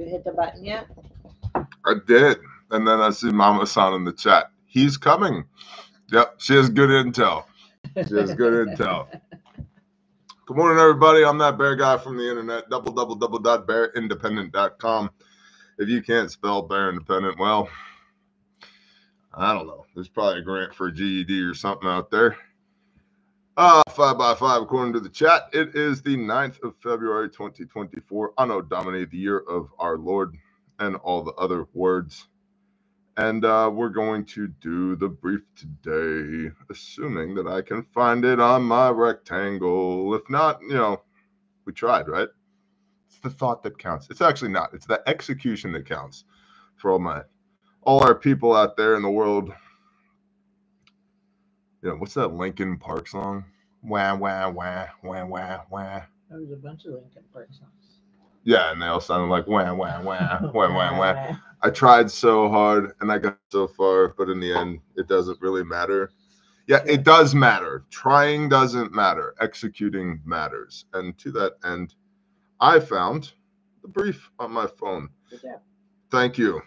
you hit the button yet? I did. And then I see Mama San in the chat. He's coming. Yep, she has good intel. She has good intel. Good morning, everybody. I'm that bear guy from the internet. Double double double dot bearindependent.com. If you can't spell bear independent, well, I don't know. There's probably a grant for a GED or something out there. Uh, five by five, according to the chat. It is the 9th of February, 2024. Anno Domini, the year of our Lord, and all the other words. And uh, we're going to do the brief today, assuming that I can find it on my rectangle. If not, you know, we tried, right? It's the thought that counts. It's actually not. It's the execution that counts for all my all our people out there in the world. You know, what's that Linkin Park song? Wah wah wah wah wah wah. There was a bunch of Linkin Park songs. Yeah, and they all sounded like wah wah wah wah wah wah. I tried so hard and I got so far, but in the end, it doesn't really matter. Yeah, it does matter. Trying doesn't matter. Executing matters. And to that end, I found the brief on my phone. Thank you.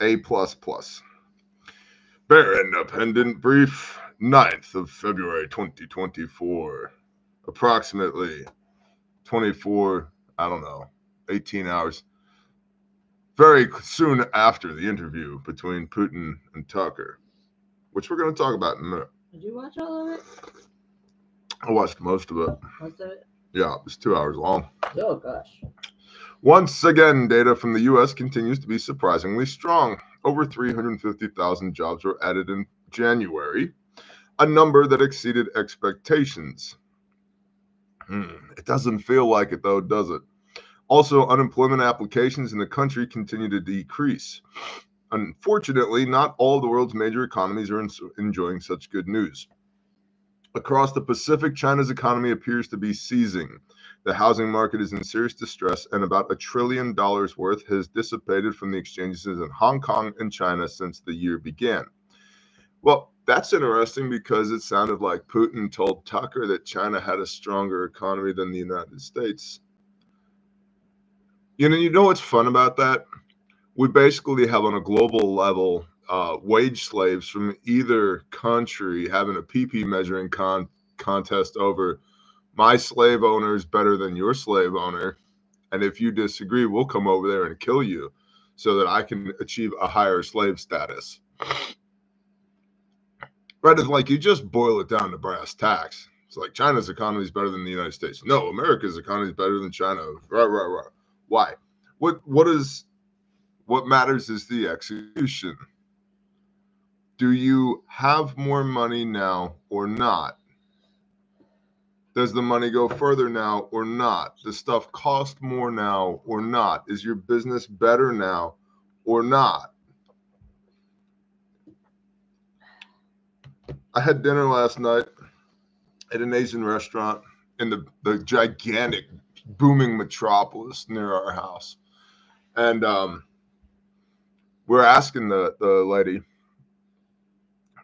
A plus plus. Bear Independent Brief, 9th of February 2024. Approximately 24, I don't know, 18 hours. Very soon after the interview between Putin and Tucker, which we're going to talk about in a minute. Did you watch all of it? I watched most of it. Most of it? Yeah, it's two hours long. Oh gosh. Once again, data from the US continues to be surprisingly strong. Over 350,000 jobs were added in January, a number that exceeded expectations. Hmm, It doesn't feel like it, though, does it? Also, unemployment applications in the country continue to decrease. Unfortunately, not all the world's major economies are en- enjoying such good news. Across the Pacific, China's economy appears to be seizing. The housing market is in serious distress, and about a trillion dollars worth has dissipated from the exchanges in Hong Kong and China since the year began. Well, that's interesting because it sounded like Putin told Tucker that China had a stronger economy than the United States. You know, you know what's fun about that? We basically have on a global level uh, wage slaves from either country having a PP measuring con- contest over my slave owner is better than your slave owner. And if you disagree, we'll come over there and kill you so that I can achieve a higher slave status. Right? It's like you just boil it down to brass tacks. It's like China's economy is better than the United States. No, America's economy is better than China. Right, right, right. Why? What what is what matters is the execution. Do you have more money now or not? Does the money go further now or not? Does stuff cost more now or not? Is your business better now or not? I had dinner last night at an Asian restaurant in the, the gigantic, booming metropolis near our house. And um, we're asking the, the lady,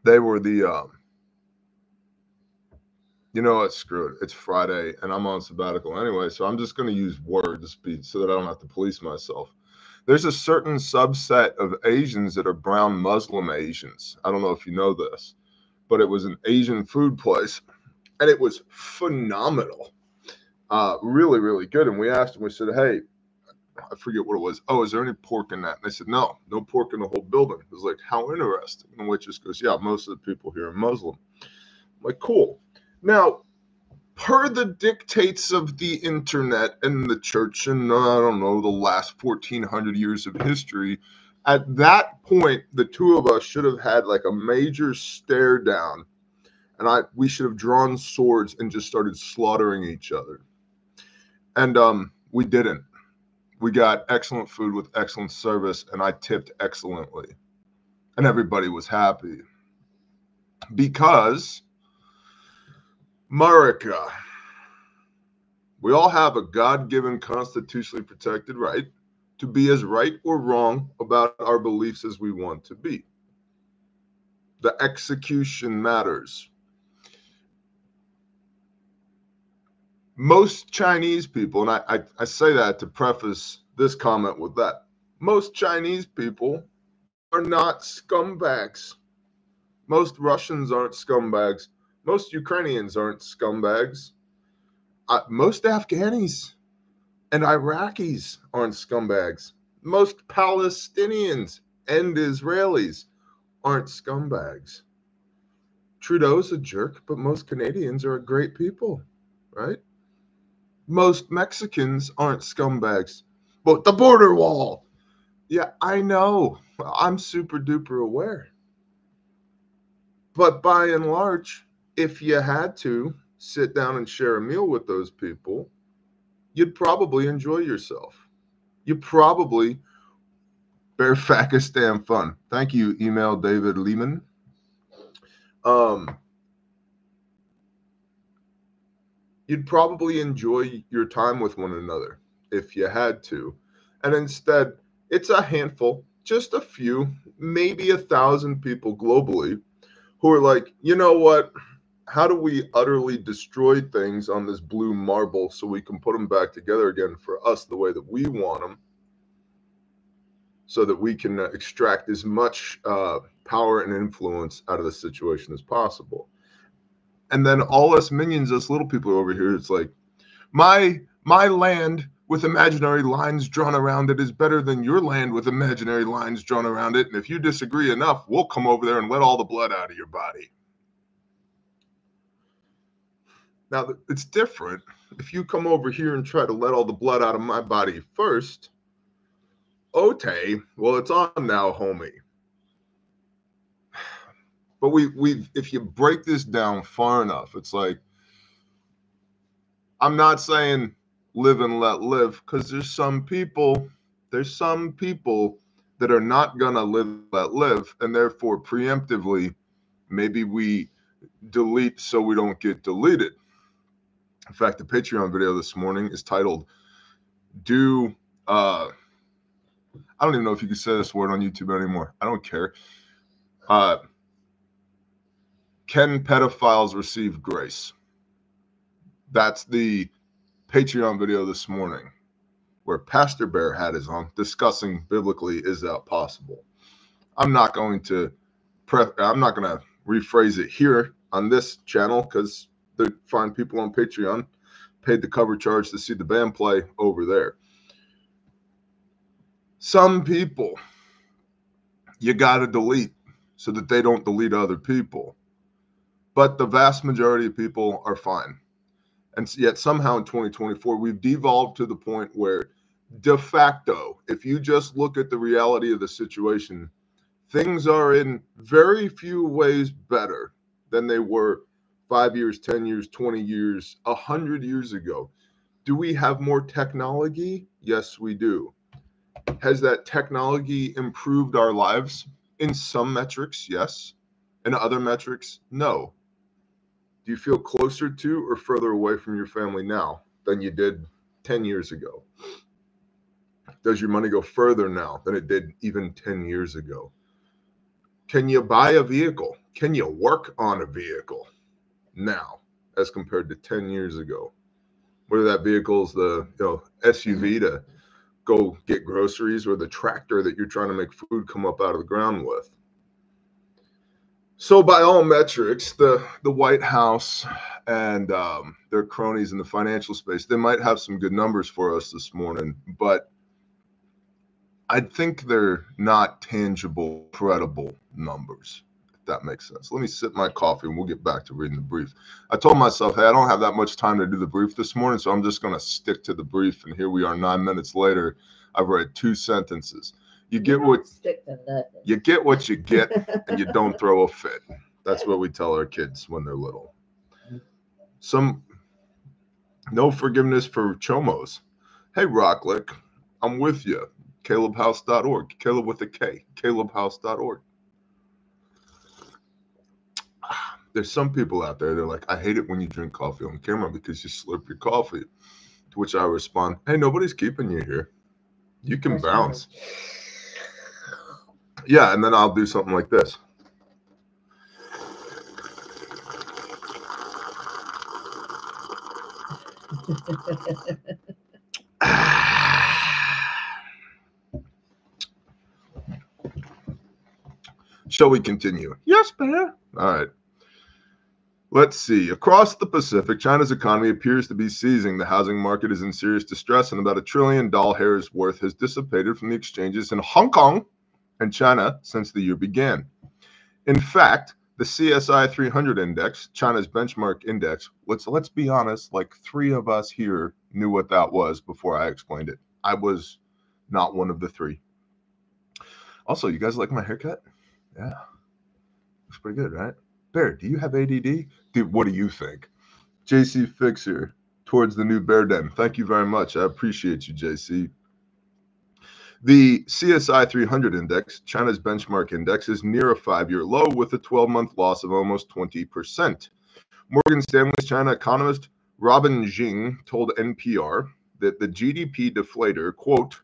they were the, um, you know what, screw it. It's Friday and I'm on sabbatical anyway. So I'm just going to use words be- so that I don't have to police myself. There's a certain subset of Asians that are brown Muslim Asians. I don't know if you know this, but it was an Asian food place and it was phenomenal. Uh, really, really good. And we asked them, we said, hey, I forget what it was. Oh, is there any pork in that? And they said, no, no pork in the whole building. It was like, how interesting. And the waitress goes, yeah, most of the people here are Muslim. I'm like, cool. Now, per the dictates of the internet and the church, and uh, I don't know, the last 1400 years of history, at that point, the two of us should have had like a major stare down, and I we should have drawn swords and just started slaughtering each other. And um, we didn't. We got excellent food with excellent service, and I tipped excellently, and everybody was happy because America. We all have a God given, constitutionally protected right to be as right or wrong about our beliefs as we want to be. The execution matters. Most Chinese people, and I, I, I say that to preface this comment with that. Most Chinese people are not scumbags. Most Russians aren't scumbags. Most Ukrainians aren't scumbags. Uh, most Afghanis and Iraqis aren't scumbags. Most Palestinians and Israelis aren't scumbags. Trudeau's a jerk, but most Canadians are a great people, right? Most Mexicans aren't scumbags. But the border wall. Yeah, I know. I'm super duper aware. But by and large, if you had to sit down and share a meal with those people, you'd probably enjoy yourself. You probably bear Fakistan fun. Thank you, email David Lehman. Um, you'd probably enjoy your time with one another if you had to. And instead, it's a handful, just a few, maybe a thousand people globally who are like, you know what? How do we utterly destroy things on this blue marble so we can put them back together again for us the way that we want them? So that we can extract as much uh, power and influence out of the situation as possible. And then all us minions, us little people over here, it's like, my my land with imaginary lines drawn around it is better than your land with imaginary lines drawn around it. And if you disagree enough, we'll come over there and let all the blood out of your body. Now, it's different. If you come over here and try to let all the blood out of my body first, Ote, well, it's on now, homie. But we we if you break this down far enough, it's like I'm not saying live and let live because there's some people there's some people that are not gonna live let live and therefore preemptively maybe we delete so we don't get deleted. In fact the patreon video this morning is titled do uh i don't even know if you can say this word on youtube anymore. I don't care. Uh can pedophiles receive grace that's the Patreon video this morning where Pastor Bear had his on discussing biblically is that possible. I'm not going to pre- I'm not going to rephrase it here on this channel because the fine people on Patreon paid the cover charge to see the band play over there. Some people you got to delete so that they don't delete other people. But the vast majority of people are fine. And yet somehow in 2024, we've devolved to the point where de facto, if you just look at the reality of the situation, things are in very few ways better than they were five years, 10 years, 20 years, 100 years ago. Do we have more technology? Yes, we do. Has that technology improved our lives? In some metrics, yes. In other metrics, no do you feel closer to or further away from your family now than you did 10 years ago? Does your money go further now than it did even 10 years ago? Can you buy a vehicle? Can you work on a vehicle now as compared to 10 years ago? Whether that vehicle is the you know SUV to go get groceries or the tractor that you're trying to make food come up out of the ground with. So, by all metrics, the the White House and um, their cronies in the financial space, they might have some good numbers for us this morning, but I think they're not tangible, credible numbers. If that makes sense. Let me sip my coffee and we'll get back to reading the brief. I told myself, hey, I don't have that much time to do the brief this morning, so I'm just going to stick to the brief. And here we are, nine minutes later. I've read two sentences you get what you get what you get and you don't throw a fit. That's what we tell our kids when they're little. Some no forgiveness for chomos. Hey rocklick i'm with you calebhouse.org caleb with a k. Calebhouse.org there's some people out there they're like i hate it when you drink coffee on camera because you slurp your coffee. To which i respond hey nobody's keeping you here. You can bounce yeah, and then I'll do something like this. Shall we continue? Yes, Bear. All right. Let's see. Across the Pacific, China's economy appears to be seizing. The housing market is in serious distress, and about a trillion doll hairs worth has dissipated from the exchanges in Hong Kong and China since the year began. In fact, the CSI 300 index, China's benchmark index, let's let's be honest, like 3 of us here knew what that was before I explained it. I was not one of the 3. Also, you guys like my haircut? Yeah. Looks pretty good, right? Bear, do you have ADD? Dude, what do you think? JC Fixer towards the new Bear Den. Thank you very much. I appreciate you, JC. The CSI 300 index, China's benchmark index, is near a five year low with a 12 month loss of almost 20%. Morgan Stanley's China economist Robin Xing told NPR that the GDP deflator, quote,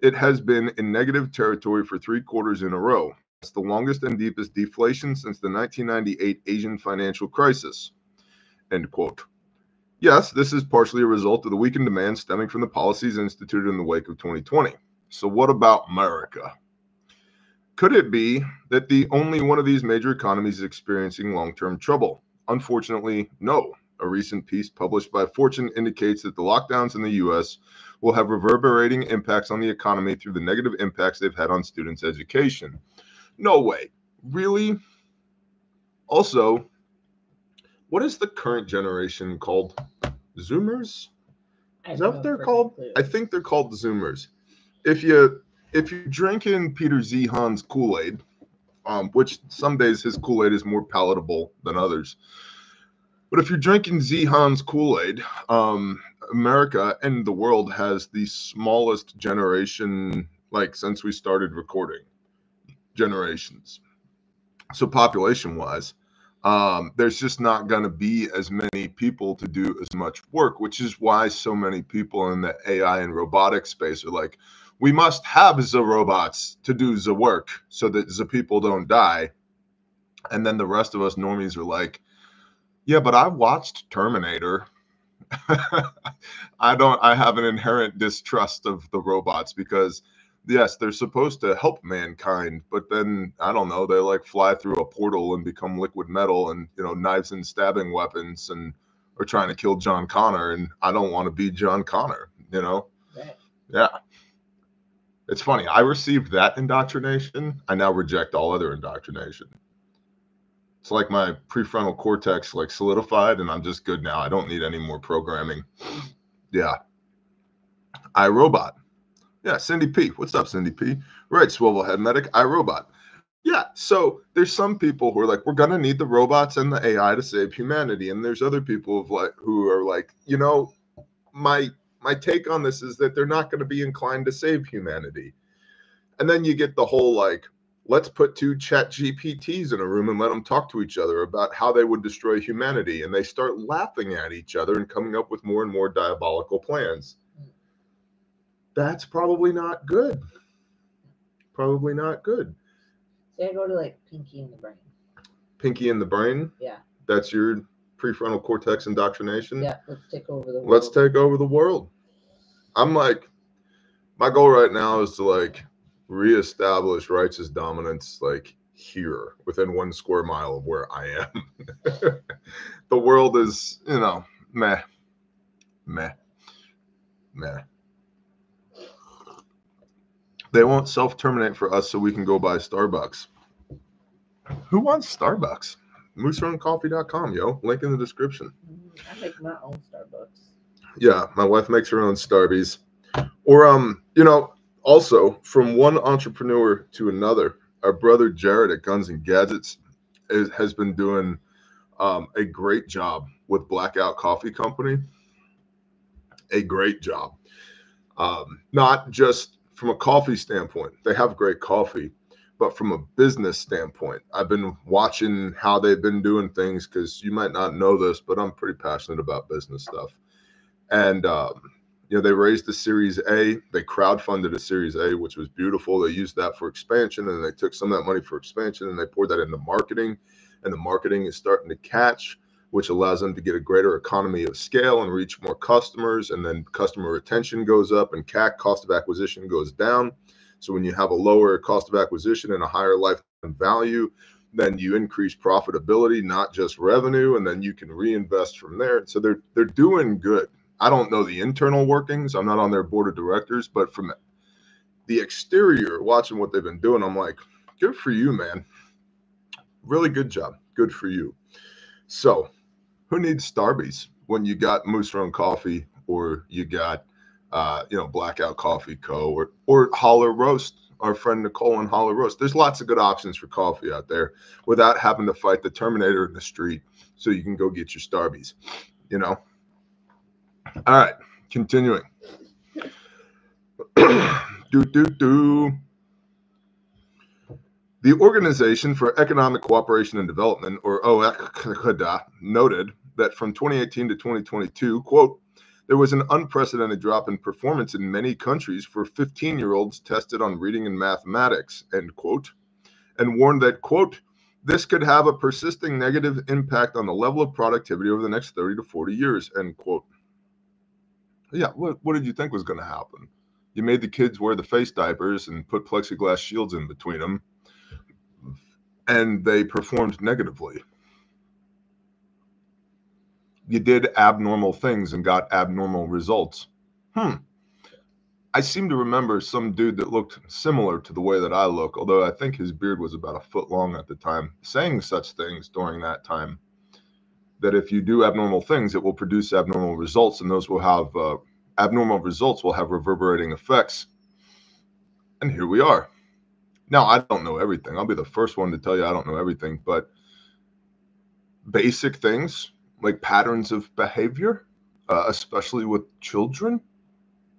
it has been in negative territory for three quarters in a row. It's the longest and deepest deflation since the 1998 Asian financial crisis. End quote. Yes, this is partially a result of the weakened demand stemming from the policies instituted in the wake of 2020. So, what about America? Could it be that the only one of these major economies is experiencing long term trouble? Unfortunately, no. A recent piece published by Fortune indicates that the lockdowns in the US will have reverberating impacts on the economy through the negative impacts they've had on students' education. No way. Really? Also, what is the current generation called? Zoomers? Is that what they're called? I think they're called Zoomers. If you if you're drinking Peter Zeihan's Kool-Aid, um, which some days his Kool-Aid is more palatable than others. But if you're drinking Zeihan's Kool-Aid, um, America and the world has the smallest generation, like since we started recording, generations. So population-wise, um, there's just not going to be as many people to do as much work, which is why so many people in the AI and robotics space are like, we must have the robots to do the work so that the people don't die. And then the rest of us normies are like, yeah, but I watched Terminator. I don't, I have an inherent distrust of the robots because yes, they're supposed to help mankind, but then I don't know, they like fly through a portal and become liquid metal and you know, knives and stabbing weapons and are trying to kill John Connor. And I don't want to be John Connor, you know? Right. Yeah. It's funny. I received that indoctrination. I now reject all other indoctrination. It's like my prefrontal cortex like solidified and I'm just good now. I don't need any more programming. Yeah. iRobot. Yeah, Cindy P. What's up, Cindy P? Right, Swivelhead Medic, iRobot. Yeah, so there's some people who are like, we're gonna need the robots and the AI to save humanity, and there's other people of like who are like, you know, my my take on this is that they're not going to be inclined to save humanity. And then you get the whole like, let's put two chat GPTs in a room and let them talk to each other about how they would destroy humanity. And they start laughing at each other and coming up with more and more diabolical plans. That's probably not good. Probably not good. Say I go to like Pinky in the Brain. Pinky in the brain. Yeah. That's your prefrontal cortex indoctrination. Yeah, let's take over the world. let's take over the world. I'm like, my goal right now is to like reestablish righteous dominance, like here within one square mile of where I am. the world is, you know, meh, meh, meh. They won't self terminate for us so we can go buy Starbucks. Who wants Starbucks? MooseRunCoffee.com, yo. Link in the description. Mm, I make my own Starbucks. Yeah, my wife makes her own Starbies. Or um, you know, also from one entrepreneur to another, our brother Jared at Guns and Gadgets is, has been doing um, a great job with Blackout Coffee Company. A great job. Um, not just from a coffee standpoint, they have great coffee, but from a business standpoint, I've been watching how they've been doing things because you might not know this, but I'm pretty passionate about business stuff. And um, you know, they raised the Series A, they crowdfunded a Series A, which was beautiful. They used that for expansion, and they took some of that money for expansion and they poured that into marketing. And the marketing is starting to catch, which allows them to get a greater economy of scale and reach more customers. And then customer retention goes up, and CAC cost of acquisition goes down. So when you have a lower cost of acquisition and a higher lifetime value. Then you increase profitability, not just revenue, and then you can reinvest from there. So they're they're doing good. I don't know the internal workings. I'm not on their board of directors, but from the exterior, watching what they've been doing, I'm like, good for you, man. Really good job. Good for you. So, who needs Starbucks when you got Moose Run Coffee or you got, uh, you know, Blackout Coffee Co. or or Holler Roast? Our friend Nicole and Holler Roast. There's lots of good options for coffee out there without having to fight the Terminator in the street, so you can go get your Starbies. You know. All right, continuing. do do do. The Organization for Economic Cooperation and Development, or OECD, noted that from 2018 to 2022, quote, there was an unprecedented drop in performance in many countries for 15 year olds tested on reading and mathematics, end quote, and warned that, quote, this could have a persisting negative impact on the level of productivity over the next 30 to 40 years, end quote. Yeah, what, what did you think was going to happen? You made the kids wear the face diapers and put plexiglass shields in between them and they performed negatively. You did abnormal things and got abnormal results. Hmm. I seem to remember some dude that looked similar to the way that I look, although I think his beard was about a foot long at the time, saying such things during that time that if you do abnormal things, it will produce abnormal results, and those will have uh, abnormal results will have reverberating effects. And here we are. Now, I don't know everything. I'll be the first one to tell you I don't know everything, but basic things like patterns of behavior, uh, especially with children,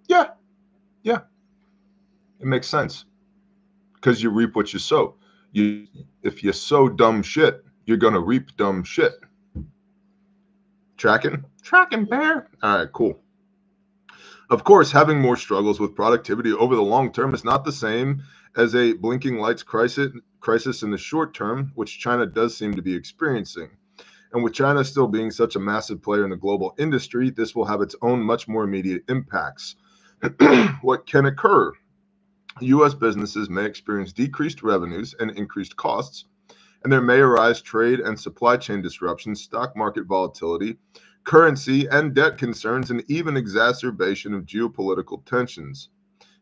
yeah, yeah, it makes sense because you reap what you sow. You, if you sow dumb shit, you're gonna reap dumb shit. Tracking, tracking, bear. All right, cool. Of course, having more struggles with productivity over the long term is not the same as a blinking lights crisis, crisis in the short term, which China does seem to be experiencing. And with China still being such a massive player in the global industry, this will have its own much more immediate impacts. what can occur? U.S. businesses may experience decreased revenues and increased costs, and there may arise trade and supply chain disruptions, stock market volatility, currency and debt concerns, and even exacerbation of geopolitical tensions.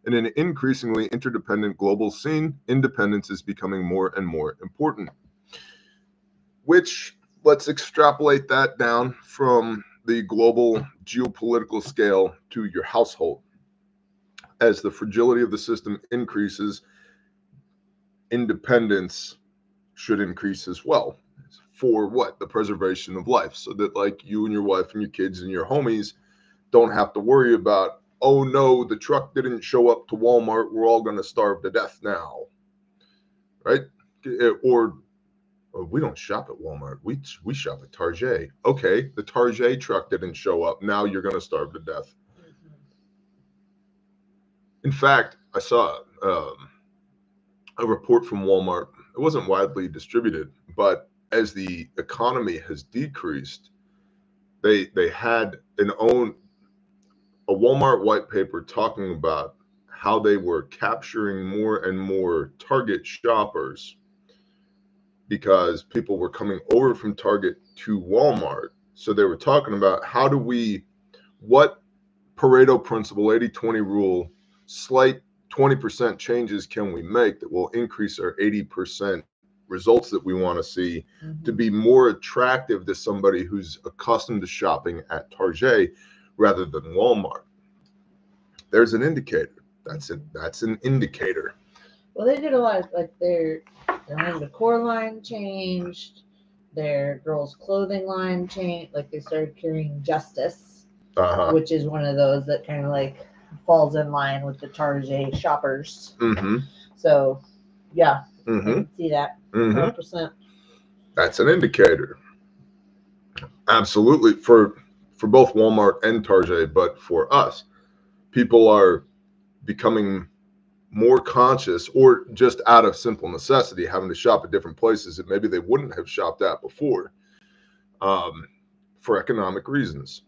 In an increasingly interdependent global scene, independence is becoming more and more important. Which, let's extrapolate that down from the global geopolitical scale to your household. As the fragility of the system increases, independence should increase as well. For what? The preservation of life. So that, like, you and your wife and your kids and your homies don't have to worry about oh no, the truck didn't show up to Walmart. We're all going to starve to death now. Right? Or, or, we don't shop at Walmart. We we shop at Target. Okay, the Target truck didn't show up. Now you're going to starve to death. In fact, I saw um, a report from Walmart. It wasn't widely distributed, but as the economy has decreased, they they had an own a Walmart white paper talking about how they were capturing more and more Target shoppers because people were coming over from Target to Walmart. So they were talking about how do we, what Pareto principle, 80 20 rule, slight 20% changes can we make that will increase our 80% results that we want to see mm-hmm. to be more attractive to somebody who's accustomed to shopping at Target rather than Walmart. There's an indicator. That's it. That's an indicator. Well, they did a lot. Of, like their their home decor line changed. Their girls' clothing line changed. Like they started carrying Justice, uh-huh. which is one of those that kind of like falls in line with the Target shoppers. Mm-hmm. So, yeah, mm-hmm. see that. Mm-hmm. percent That's an indicator. Absolutely for for both Walmart and Target, but for us, people are becoming more conscious or just out of simple necessity having to shop at different places that maybe they wouldn't have shopped at before um, for economic reasons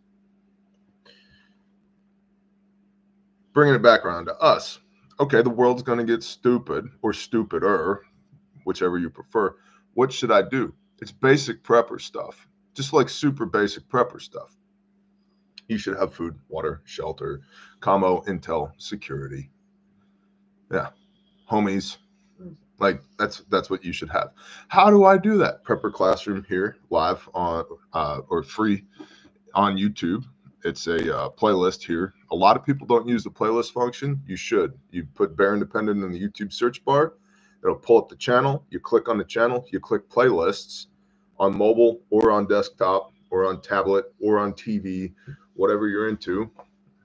bringing it back around to us okay the world's going to get stupid or stupider whichever you prefer. What should I do? It's basic prepper stuff, just like super basic prepper stuff. You should have food, water, shelter, commo, intel, security. Yeah, homies. Like that's that's what you should have. How do I do that? Prepper Classroom here live on uh, or free on YouTube. It's a uh, playlist here. A lot of people don't use the playlist function. You should. You put Bear Independent in the YouTube search bar. It'll pull up the channel. You click on the channel. You click playlists on mobile or on desktop or on tablet or on TV, whatever you're into.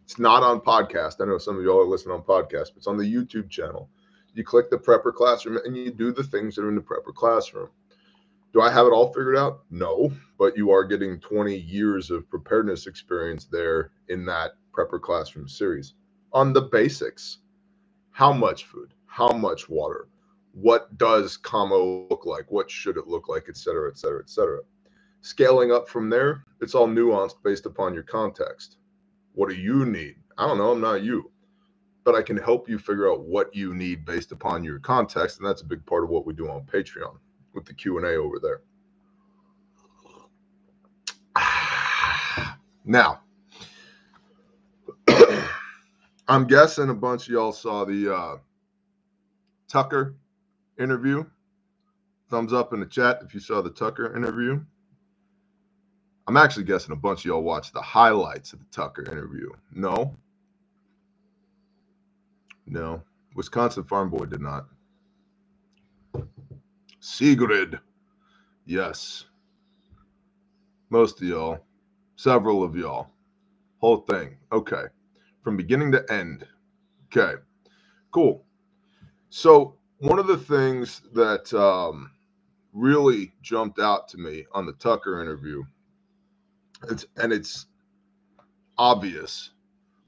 It's not on podcast. I know some of y'all are listening on podcast, but it's on the YouTube channel. You click the prepper classroom and you do the things that are in the prepper classroom. Do I have it all figured out? No, but you are getting 20 years of preparedness experience there in that prepper classroom series on the basics. How much food? How much water? What does commo look like? What should it look like, et cetera, et cetera, et cetera. Scaling up from there, it's all nuanced based upon your context. What do you need? I don't know. I'm not you, but I can help you figure out what you need based upon your context, and that's a big part of what we do on Patreon with the Q and A over there. Now, I'm guessing a bunch of y'all saw the uh, Tucker interview. Thumbs up in the chat if you saw the Tucker interview. I'm actually guessing a bunch of y'all watched the highlights of the Tucker interview. No. No. Wisconsin Farm Boy did not. Sigrid. Yes. Most of y'all. Several of y'all. Whole thing. Okay. From beginning to end. Okay. Cool. So, one of the things that um, really jumped out to me on the Tucker interview, it's, and it's obvious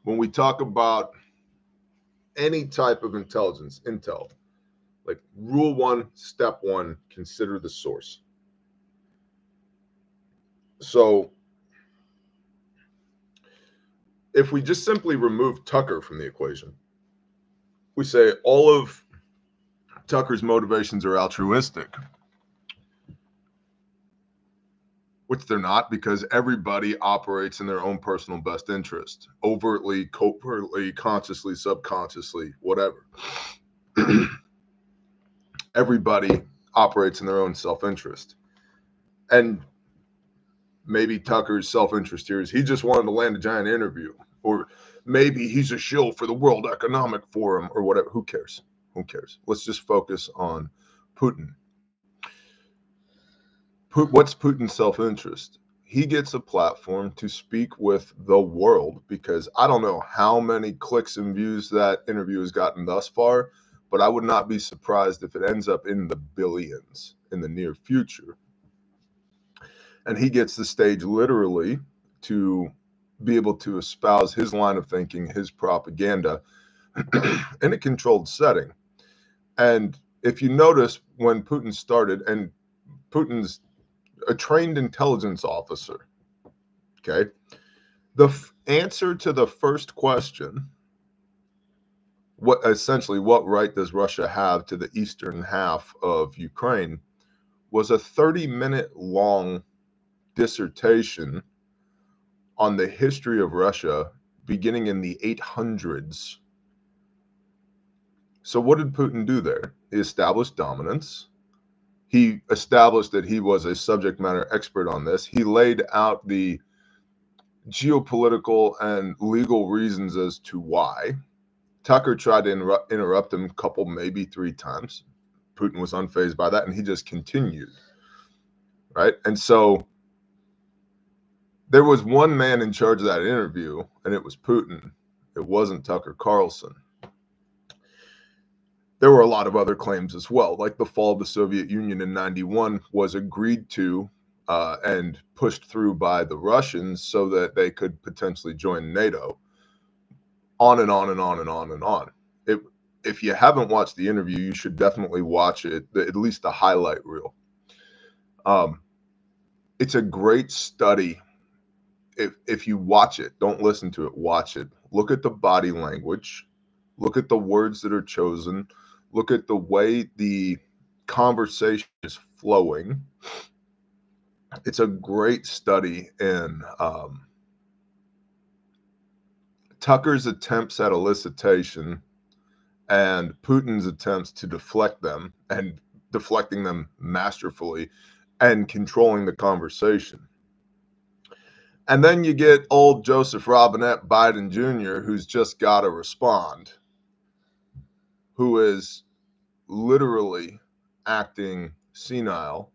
when we talk about any type of intelligence, intel, like rule one, step one, consider the source. So if we just simply remove Tucker from the equation, we say all of Tucker's motivations are altruistic, which they're not because everybody operates in their own personal best interest, overtly, covertly, consciously, subconsciously, whatever. everybody operates in their own self-interest. And maybe Tucker's self-interest here is he just wanted to land a giant interview, or maybe he's a shill for the World Economic Forum or whatever. Who cares? Who cares? Let's just focus on Putin. What's Putin's self-interest? He gets a platform to speak with the world because I don't know how many clicks and views that interview has gotten thus far, but I would not be surprised if it ends up in the billions in the near future. And he gets the stage literally to be able to espouse his line of thinking, his propaganda in a controlled setting. And if you notice when Putin started, and Putin's a trained intelligence officer, okay, the f- answer to the first question what essentially what right does Russia have to the eastern half of Ukraine was a 30 minute long dissertation on the history of Russia beginning in the 800s. So, what did Putin do there? He established dominance. He established that he was a subject matter expert on this. He laid out the geopolitical and legal reasons as to why. Tucker tried to interrupt, him a couple, maybe three times. Putin was unfazed by that, and he just continued. Right. And so there was one man in charge of that interview, and it was Putin. It wasn't Tucker Carlson. There were a lot of other claims as well, like the fall of the Soviet Union in 91 was agreed to uh, and pushed through by the Russians so that they could potentially join NATO. On and on and on and on and on. It, if you haven't watched the interview, you should definitely watch it, at least the highlight reel. Um, it's a great study if if you watch it, don't listen to it, watch it. Look at the body language, look at the words that are chosen, look at the way the conversation is flowing. It's a great study in um, Tucker's attempts at elicitation and Putin's attempts to deflect them and deflecting them masterfully and controlling the conversation. And then you get old Joseph Robinette Biden Jr., who's just got to respond, who is literally acting senile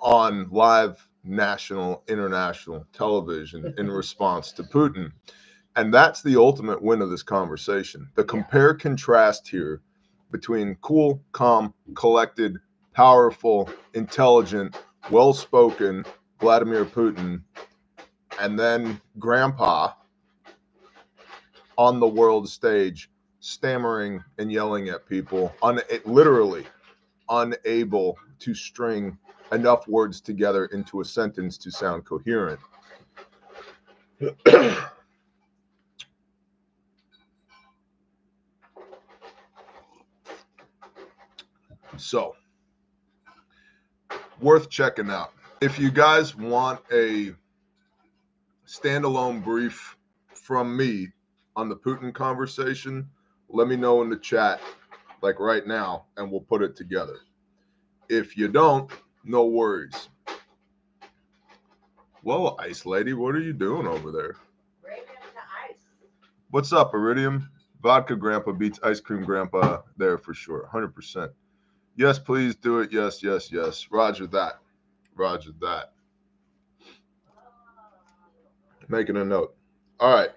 on live national, international television in response to Putin. And that's the ultimate win of this conversation. The compare contrast here between cool, calm, collected, powerful, intelligent, well spoken Vladimir Putin, and then grandpa on the world stage stammering and yelling at people, un- literally unable to string enough words together into a sentence to sound coherent. so, worth checking out. If you guys want a standalone brief from me on the Putin conversation, let me know in the chat, like right now, and we'll put it together. If you don't, no worries. Whoa, Ice Lady, what are you doing over there? What's up, Iridium? Vodka Grandpa beats Ice Cream Grandpa there for sure. 100%. Yes, please do it. Yes, yes, yes. Roger that. Roger that. Making a note. All right.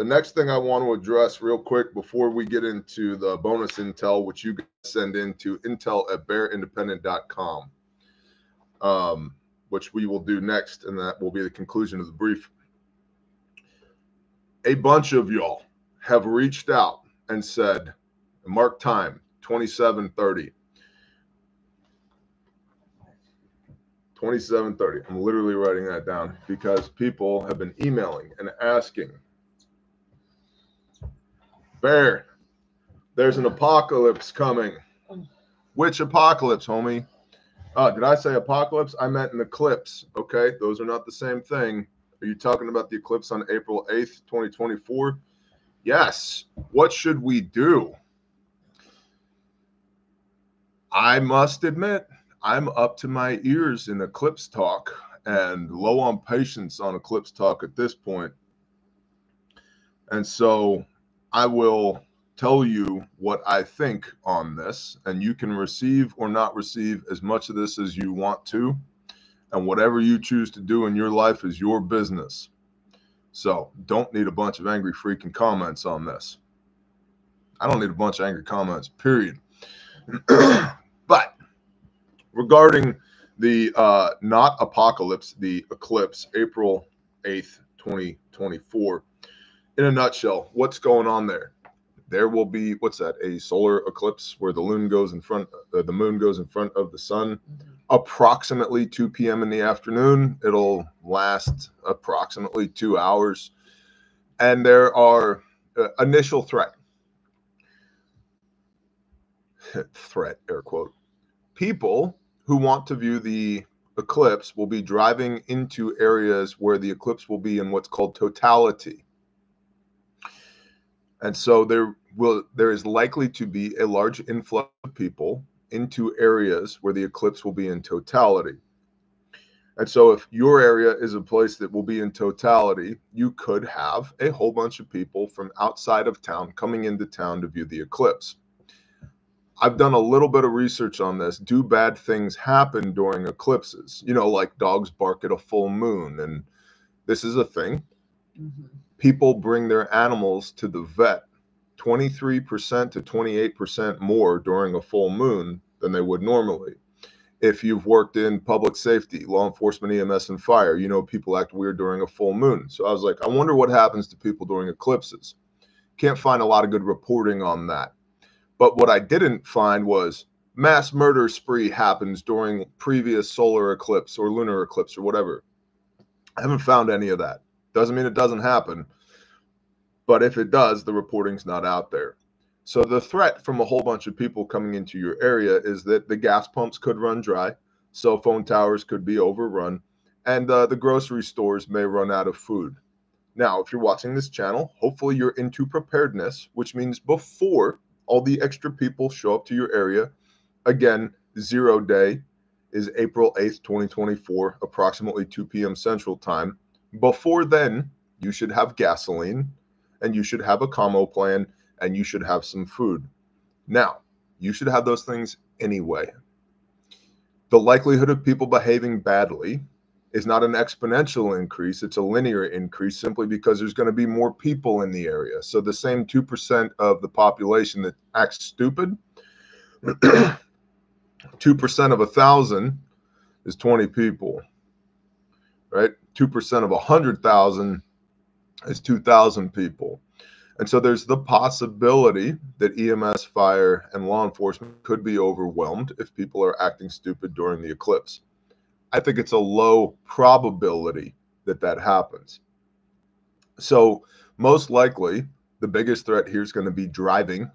The next thing I want to address real quick before we get into the bonus intel, which you guys send in to intel at bearindependent.com, um, which we will do next, and that will be the conclusion of the brief. A bunch of y'all have reached out and said, mark time 2730. 2730. I'm literally writing that down because people have been emailing and asking Bear, there's an apocalypse coming. Which apocalypse, homie? Uh, did I say apocalypse? I meant an eclipse. Okay, those are not the same thing. Are you talking about the eclipse on April 8th, 2024? Yes. What should we do? I must admit, I'm up to my ears in eclipse talk and low on patience on eclipse talk at this point. And so I will tell you what I think on this, and you can receive or not receive as much of this as you want to. And whatever you choose to do in your life is your business. So don't need a bunch of angry freaking comments on this. I don't need a bunch of angry comments, period. but regarding the uh, not apocalypse, the eclipse, April 8th, 2024 in a nutshell, what's going on there? There will be what's that? A solar eclipse where the moon goes in front, uh, the moon goes in front of the sun, mm-hmm. approximately 2 p.m. in the afternoon. It'll last approximately two hours, and there are uh, initial threat, threat air quote, people who want to view the eclipse will be driving into areas where the eclipse will be in what's called totality and so there will there is likely to be a large influx of people into areas where the eclipse will be in totality. And so if your area is a place that will be in totality, you could have a whole bunch of people from outside of town coming into town to view the eclipse. I've done a little bit of research on this. Do bad things happen during eclipses? You know, like dogs bark at a full moon. And this is a thing. Mm-hmm people bring their animals to the vet 23% to 28% more during a full moon than they would normally. If you've worked in public safety, law enforcement, EMS, and fire, you know people act weird during a full moon. So I was like, I wonder what happens to people during eclipses. Can't find a lot of good reporting on that. But what I didn't find was mass murder spree happens during previous solar eclipse or lunar eclipse or whatever. I haven't found any of that. Doesn't mean it doesn't happen. But if it does, the reporting's not out there. So the threat from a whole bunch of people coming into your area is that the gas pumps could run dry, cell phone towers could be overrun, and uh, the grocery stores may run out of food. Now, if you're watching this channel, hopefully you're into preparedness, which means before all the extra people show up to your area, again, zero day is April 8th, 2024, approximately 2 p.m. Central Time. Before then, you should have gasoline and you should have a commo plan and you should have some food. Now, you should have those things anyway. The likelihood of people behaving badly is not an exponential increase, it's a linear increase simply because there's going to be more people in the area. So the same 2% of the population that acts stupid, 2% of a thousand is 20 people, right? 2% of a 100,000 is 2,000 people. And so there's the possibility that EMS, fire, and law enforcement could be overwhelmed if people are acting stupid during the eclipse. I think it's a low probability that that happens. So, most likely, the biggest threat here is going to be driving.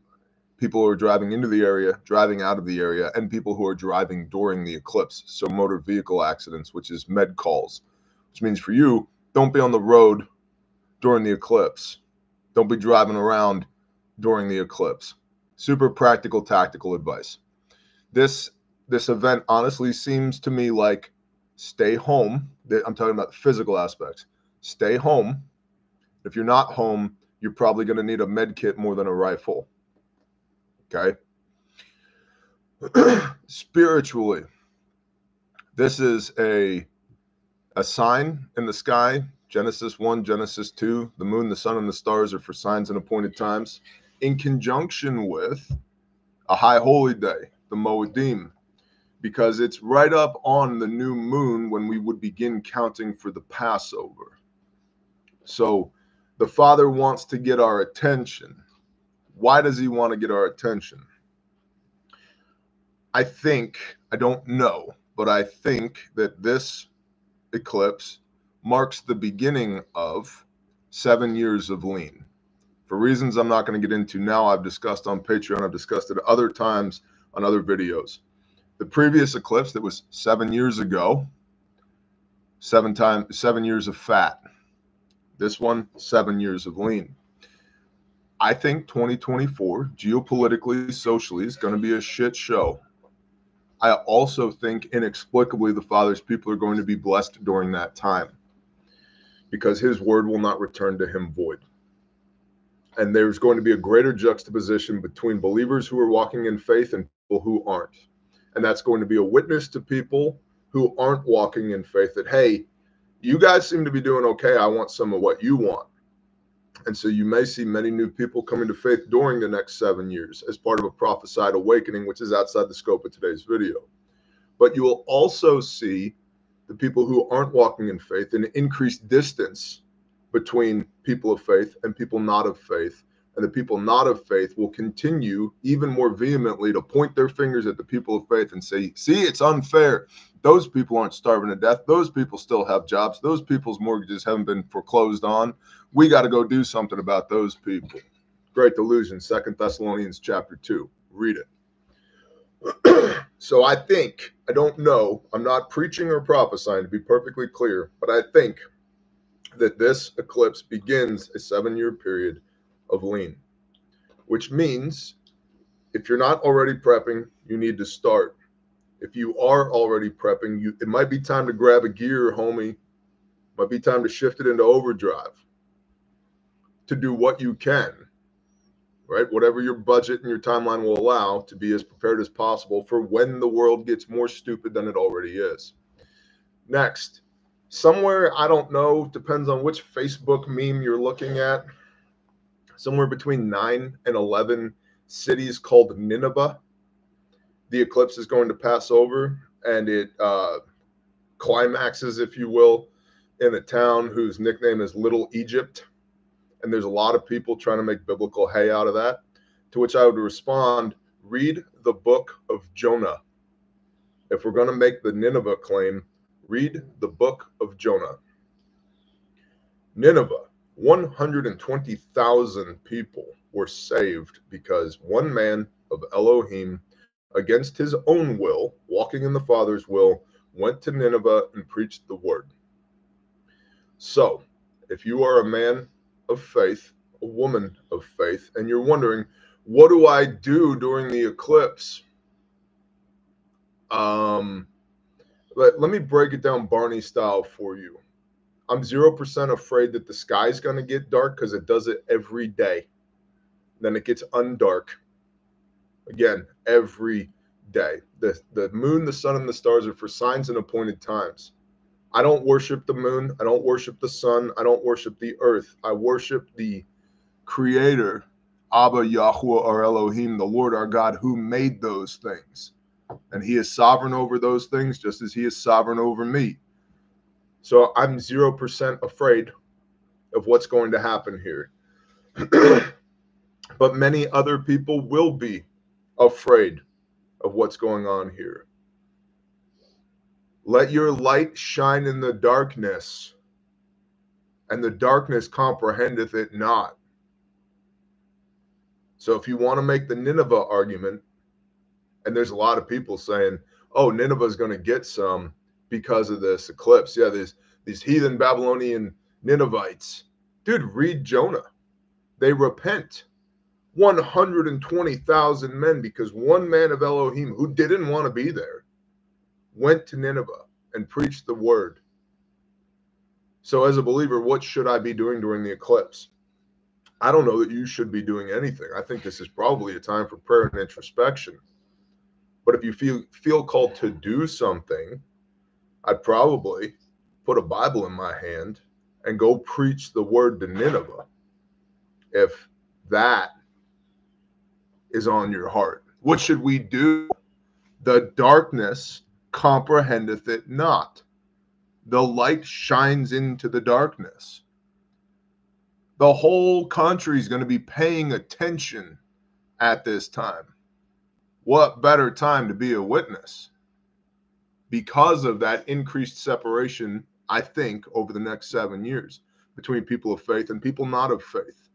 People who are driving into the area, driving out of the area, and people who are driving during the eclipse. So, motor vehicle accidents, which is med calls, which means for you, don't be on the road during the eclipse. Don't be driving around during the eclipse. Super practical, tactical advice. This this event honestly seems to me like stay home. I'm talking about the physical aspects. Stay home. If you're not home, you're probably going to need a med kit more than a rifle. Okay. Spiritually, this is a a sign in the sky. Genesis 1, Genesis 2, the moon, the sun, and the stars are for signs and appointed times, in conjunction with a high holy day, the Moedim, because it's right up on the new moon when we would begin counting for the Passover. So the Father wants to get our attention. Why does he want to get our attention? I think, I don't know, but I think that this eclipse marks the beginning of seven years of lean. For reasons I'm not going to get into now, I've discussed on Patreon, I've discussed it other times on other videos the previous eclipse that was seven years ago, seven times seven years of fat. This one, seven years of lean. I think 2024, geopolitically, socially, is going to be a shit show. I also think inexplicably the Father's people are going to be blessed during that time because his word will not return to him void. And there's going to be a greater juxtaposition between believers who are walking in faith and people who aren't. And that's going to be a witness to people who aren't walking in faith that hey you guys seem to be doing okay. I want some of what you want and so you may see many new people coming to faith during the next seven years as part of a prophesied awakening which is outside the scope of today's video but you will also see the people who aren't walking in faith an increased distance between people of faith and people not of faith and the people not of faith will continue even more vehemently to point their fingers at the people of faith and say, see, it's unfair. Those people aren't starving to death. Those people still have jobs. Those people's mortgages haven't been foreclosed on. We got to go do something about those people. Great delusion, Second Thessalonians chapter 2. Read it. so I think, I don't know, I'm not preaching or prophesying to be perfectly clear, but I think that this eclipse begins a seven year period of lean, which means if you're not already prepping, you need to start. If you are already prepping, you it might be time to grab a gear, homie. Might be time to shift it into overdrive to do what you can, right? Whatever your budget and your timeline will allow to be as prepared as possible for when the world gets more stupid than it already is. Next, somewhere, I don't know, depends on which Facebook meme you're looking at somewhere between 9 and 11 cities called Nineveh. The eclipse is going to pass over and it uh, climaxes, if you will, in a town whose nickname is Little Egypt. And there's a lot of people trying to make biblical hay out of that. To which I would respond read the book of Jonah. If we're going to make the Nineveh claim, read the book of Jonah. Nineveh 120,000 people were saved because one man of Elohim, against his own will, walking in the Father's will, went to Nineveh and preached the word. So, if you are a man of faith, a woman of faith, and you're wondering, what do I do during the eclipse? Um, let, let me break it down Barney style for you. I'm 0% afraid that the sky's going to get dark because it does it every day. Then it gets undark. Again, every day. The, the moon, the sun, and the stars are for signs and appointed times. I don't worship the moon. I don't worship the sun. I don't worship the earth. I worship the creator, Abba Yahuwah or Elohim, the Lord our God, who made those things. And he is sovereign over those things just as he is sovereign over me. So I'm 0% afraid of what's going to happen here. but many other people will be afraid of what's going on here. Let your light shine in the darkness, and the darkness comprehendeth it not. So if you want to make the Nineveh argument, and there's a lot of people saying, oh, Nineveh is going to get some because of this eclipse. Yeah, these these heathen Babylonian Ninevites. Dude, read Jonah. They repent. 120,000 men because one man of Elohim who didn't want to be there went to Nineveh and preached the word. So, as a believer, what should I be doing during the eclipse? I don't know that you should be doing anything. I think this is probably a time for prayer and introspection. But if you feel feel called to do something, I'd probably put a Bible in my hand and go preach the word to Nineveh. If that is on your heart, what should we do? The darkness comprehendeth it not. The light shines into the darkness. The whole country is going to be paying attention at this time. What better time to be a witness? because of that increased separation, I think, over the next seven years between people of faith and people not of faith.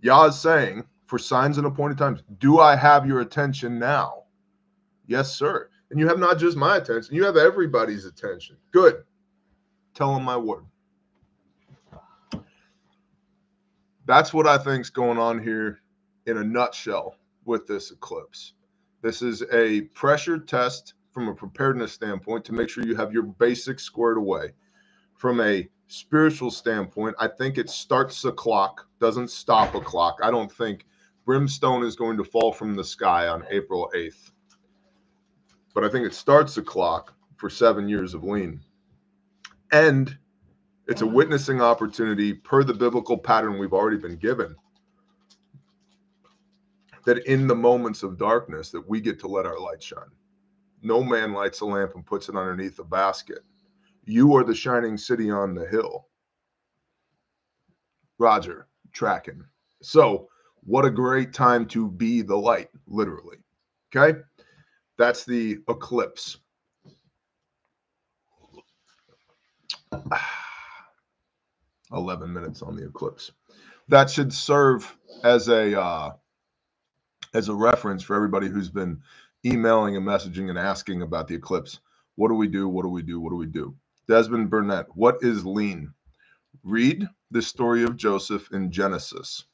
Yah is saying, for signs and appointed times, do I have your attention now? Yes, sir. And you have not just my attention, you have everybody's attention. Good. Tell them my word. That's what I think's going on here in a nutshell with this eclipse. This is a pressure test from a preparedness standpoint to make sure you have your basics squared away. From a spiritual standpoint, I think it starts a clock, doesn't stop a clock. I don't think brimstone is going to fall from the sky on April 8th. But I think it starts the clock for seven years of lean. And it's a witnessing opportunity per the biblical pattern we've already been given that in the moments of darkness that we get to let our light shine no man lights a lamp and puts it underneath a basket. You are the shining city on the hill. Roger, tracking. So, what a great time to be the light, literally. Okay. That's the eclipse. Eleven minutes on the eclipse. That should serve as a uh, as a reference for everybody who's been emailing and messaging and asking about the eclipse. What do we do? What do we do? What do we do? Desmond Burnett, what is lean? Read the story of Joseph in Genesis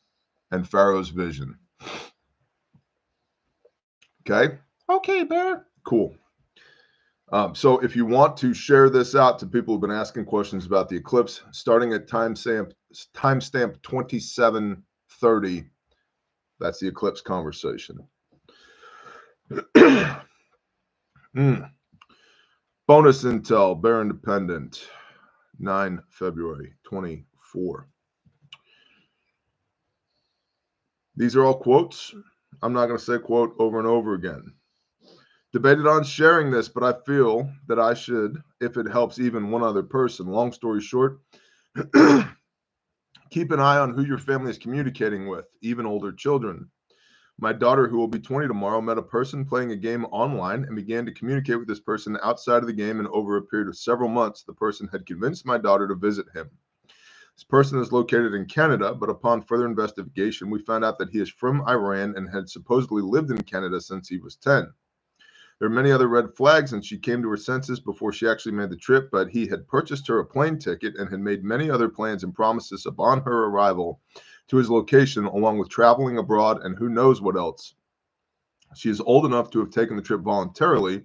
and Pharaoh's vision. Okay. Okay, Bear. Cool. Um, so if you want to share this out to people who've been asking questions about the eclipse, starting at timestamp timestamp 2730, that's the eclipse conversation mm. Bonus intel, Bear Independent, 9 February 24. These are all quotes. I'm not going to say quote over and over again. Debated on sharing this, but I feel that I should if it helps even one other person. Long story short, keep an eye on who your family is communicating with, even older children. My daughter, who will be 20 tomorrow, met a person playing a game online and began to communicate with this person outside of the game. And over a period of several months, the person had convinced my daughter to visit him. This person is located in Canada, but upon further investigation, we found out that he is from Iran and had supposedly lived in Canada since he was 10. There are many other red flags, and she came to her senses before she actually made the trip, but he had purchased her a plane ticket and had made many other plans and promises upon her arrival to his location, along with traveling abroad and who knows what else. She is old enough to have taken the trip voluntarily,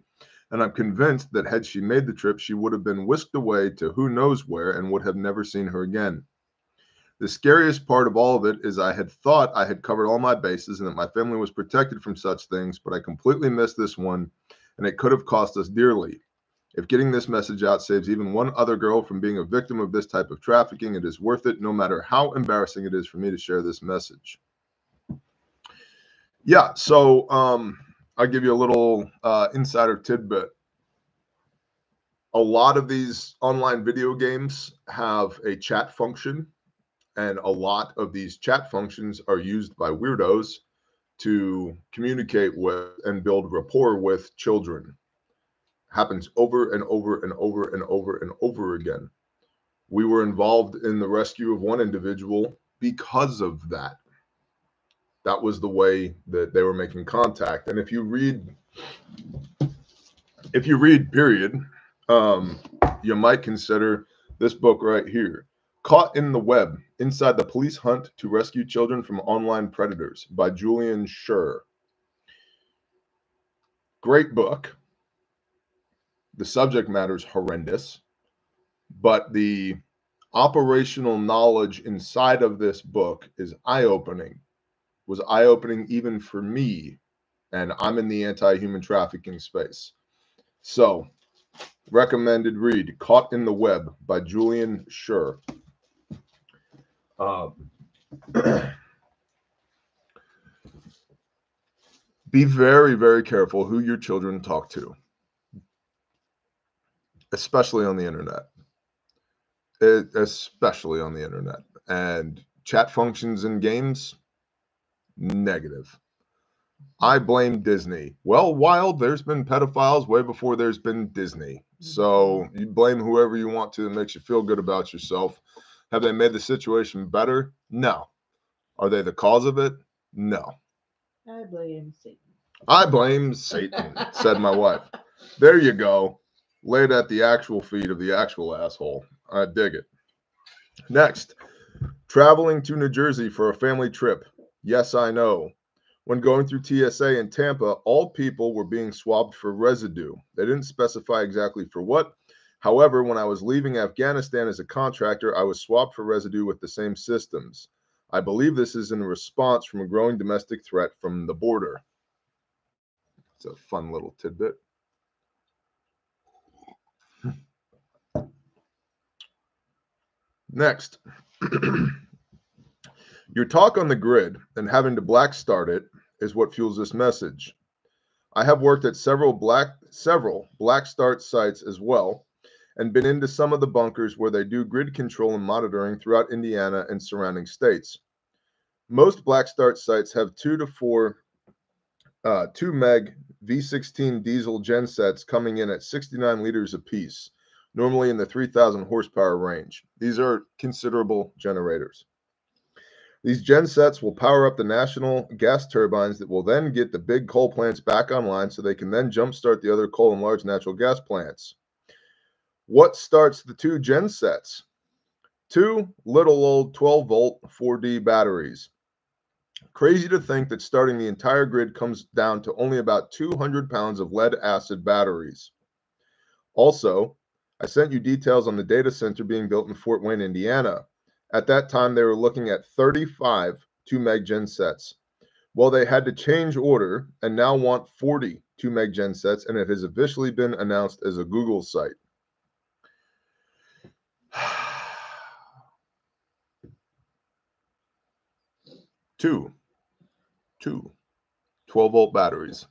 and I'm convinced that had she made the trip, she would have been whisked away to who knows where and would have never seen her again. The scariest part of all of it is I had thought I had covered all my bases and that my family was protected from such things, but I completely missed this one, and it could have cost us dearly. If getting this message out saves even one other girl from being a victim of this type of trafficking, it is worth it, no matter how embarrassing it is for me to share this message. Yeah, so um, I'll give you a little uh, insider tidbit. A lot of these online video games have a chat function and a lot of these chat functions are used by weirdos to communicate with and build rapport with children. Happens over and over and over and over and over again. We were involved in the rescue of one individual because of that. That was the way that they were making contact. And if you read, if you read, period, um, you might consider this book right here Caught in the Web Inside the Police Hunt to Rescue Children from Online Predators by Julian Sher. Great book. The subject matter is horrendous, but the operational knowledge inside of this book is eye opening, was eye opening even for me. And I'm in the anti human trafficking space. So, recommended read Caught in the Web by Julian Sher. Um, be very, very careful who your children talk to, especially on the internet. It, especially on the internet. And chat functions in games, negative. I blame Disney. Well, wild, there's been pedophiles way before there's been Disney. So mm-hmm. you blame whoever you want to that makes you feel good about yourself. Have they made the situation better? No. Are they the cause of it? No. I blame Satan. I blame Satan, said my wife. There you go. Laid at the actual feet of the actual asshole. I dig it. Next, traveling to New Jersey for a family trip. Yes, I know. When going through TSA in Tampa, all people were being swabbed for residue. They didn't specify exactly for what, However, when I was leaving Afghanistan as a contractor, I was swapped for residue with the same systems. I believe this is in response from a growing domestic threat from the border. It's a fun little tidbit. Hmm. Next, your talk on the grid and having to black start it is what fuels this message. I have worked at several black several black start sites as well and been into some of the bunkers where they do grid control and monitoring throughout Indiana and surrounding states. Most Black Start sites have two to four uh, 2 meg V16 diesel gensets coming in at 69 liters apiece, normally in the 3,000 horsepower range. These are considerable generators. These gensets will power up the natural gas turbines that will then get the big coal plants back online so they can then jumpstart the other coal and large natural gas plants. What starts the two gen sets? Two little old 12 volt 4D batteries. Crazy to think that starting the entire grid comes down to only about 200 pounds of lead acid batteries. Also, I sent you details on the data center being built in Fort Wayne, Indiana. At that time, they were looking at 35 2 meg gen sets. Well, they had to change order and now want 40 2 meg gen sets, and it has officially been announced as a Google site. Two, two 12 volt batteries.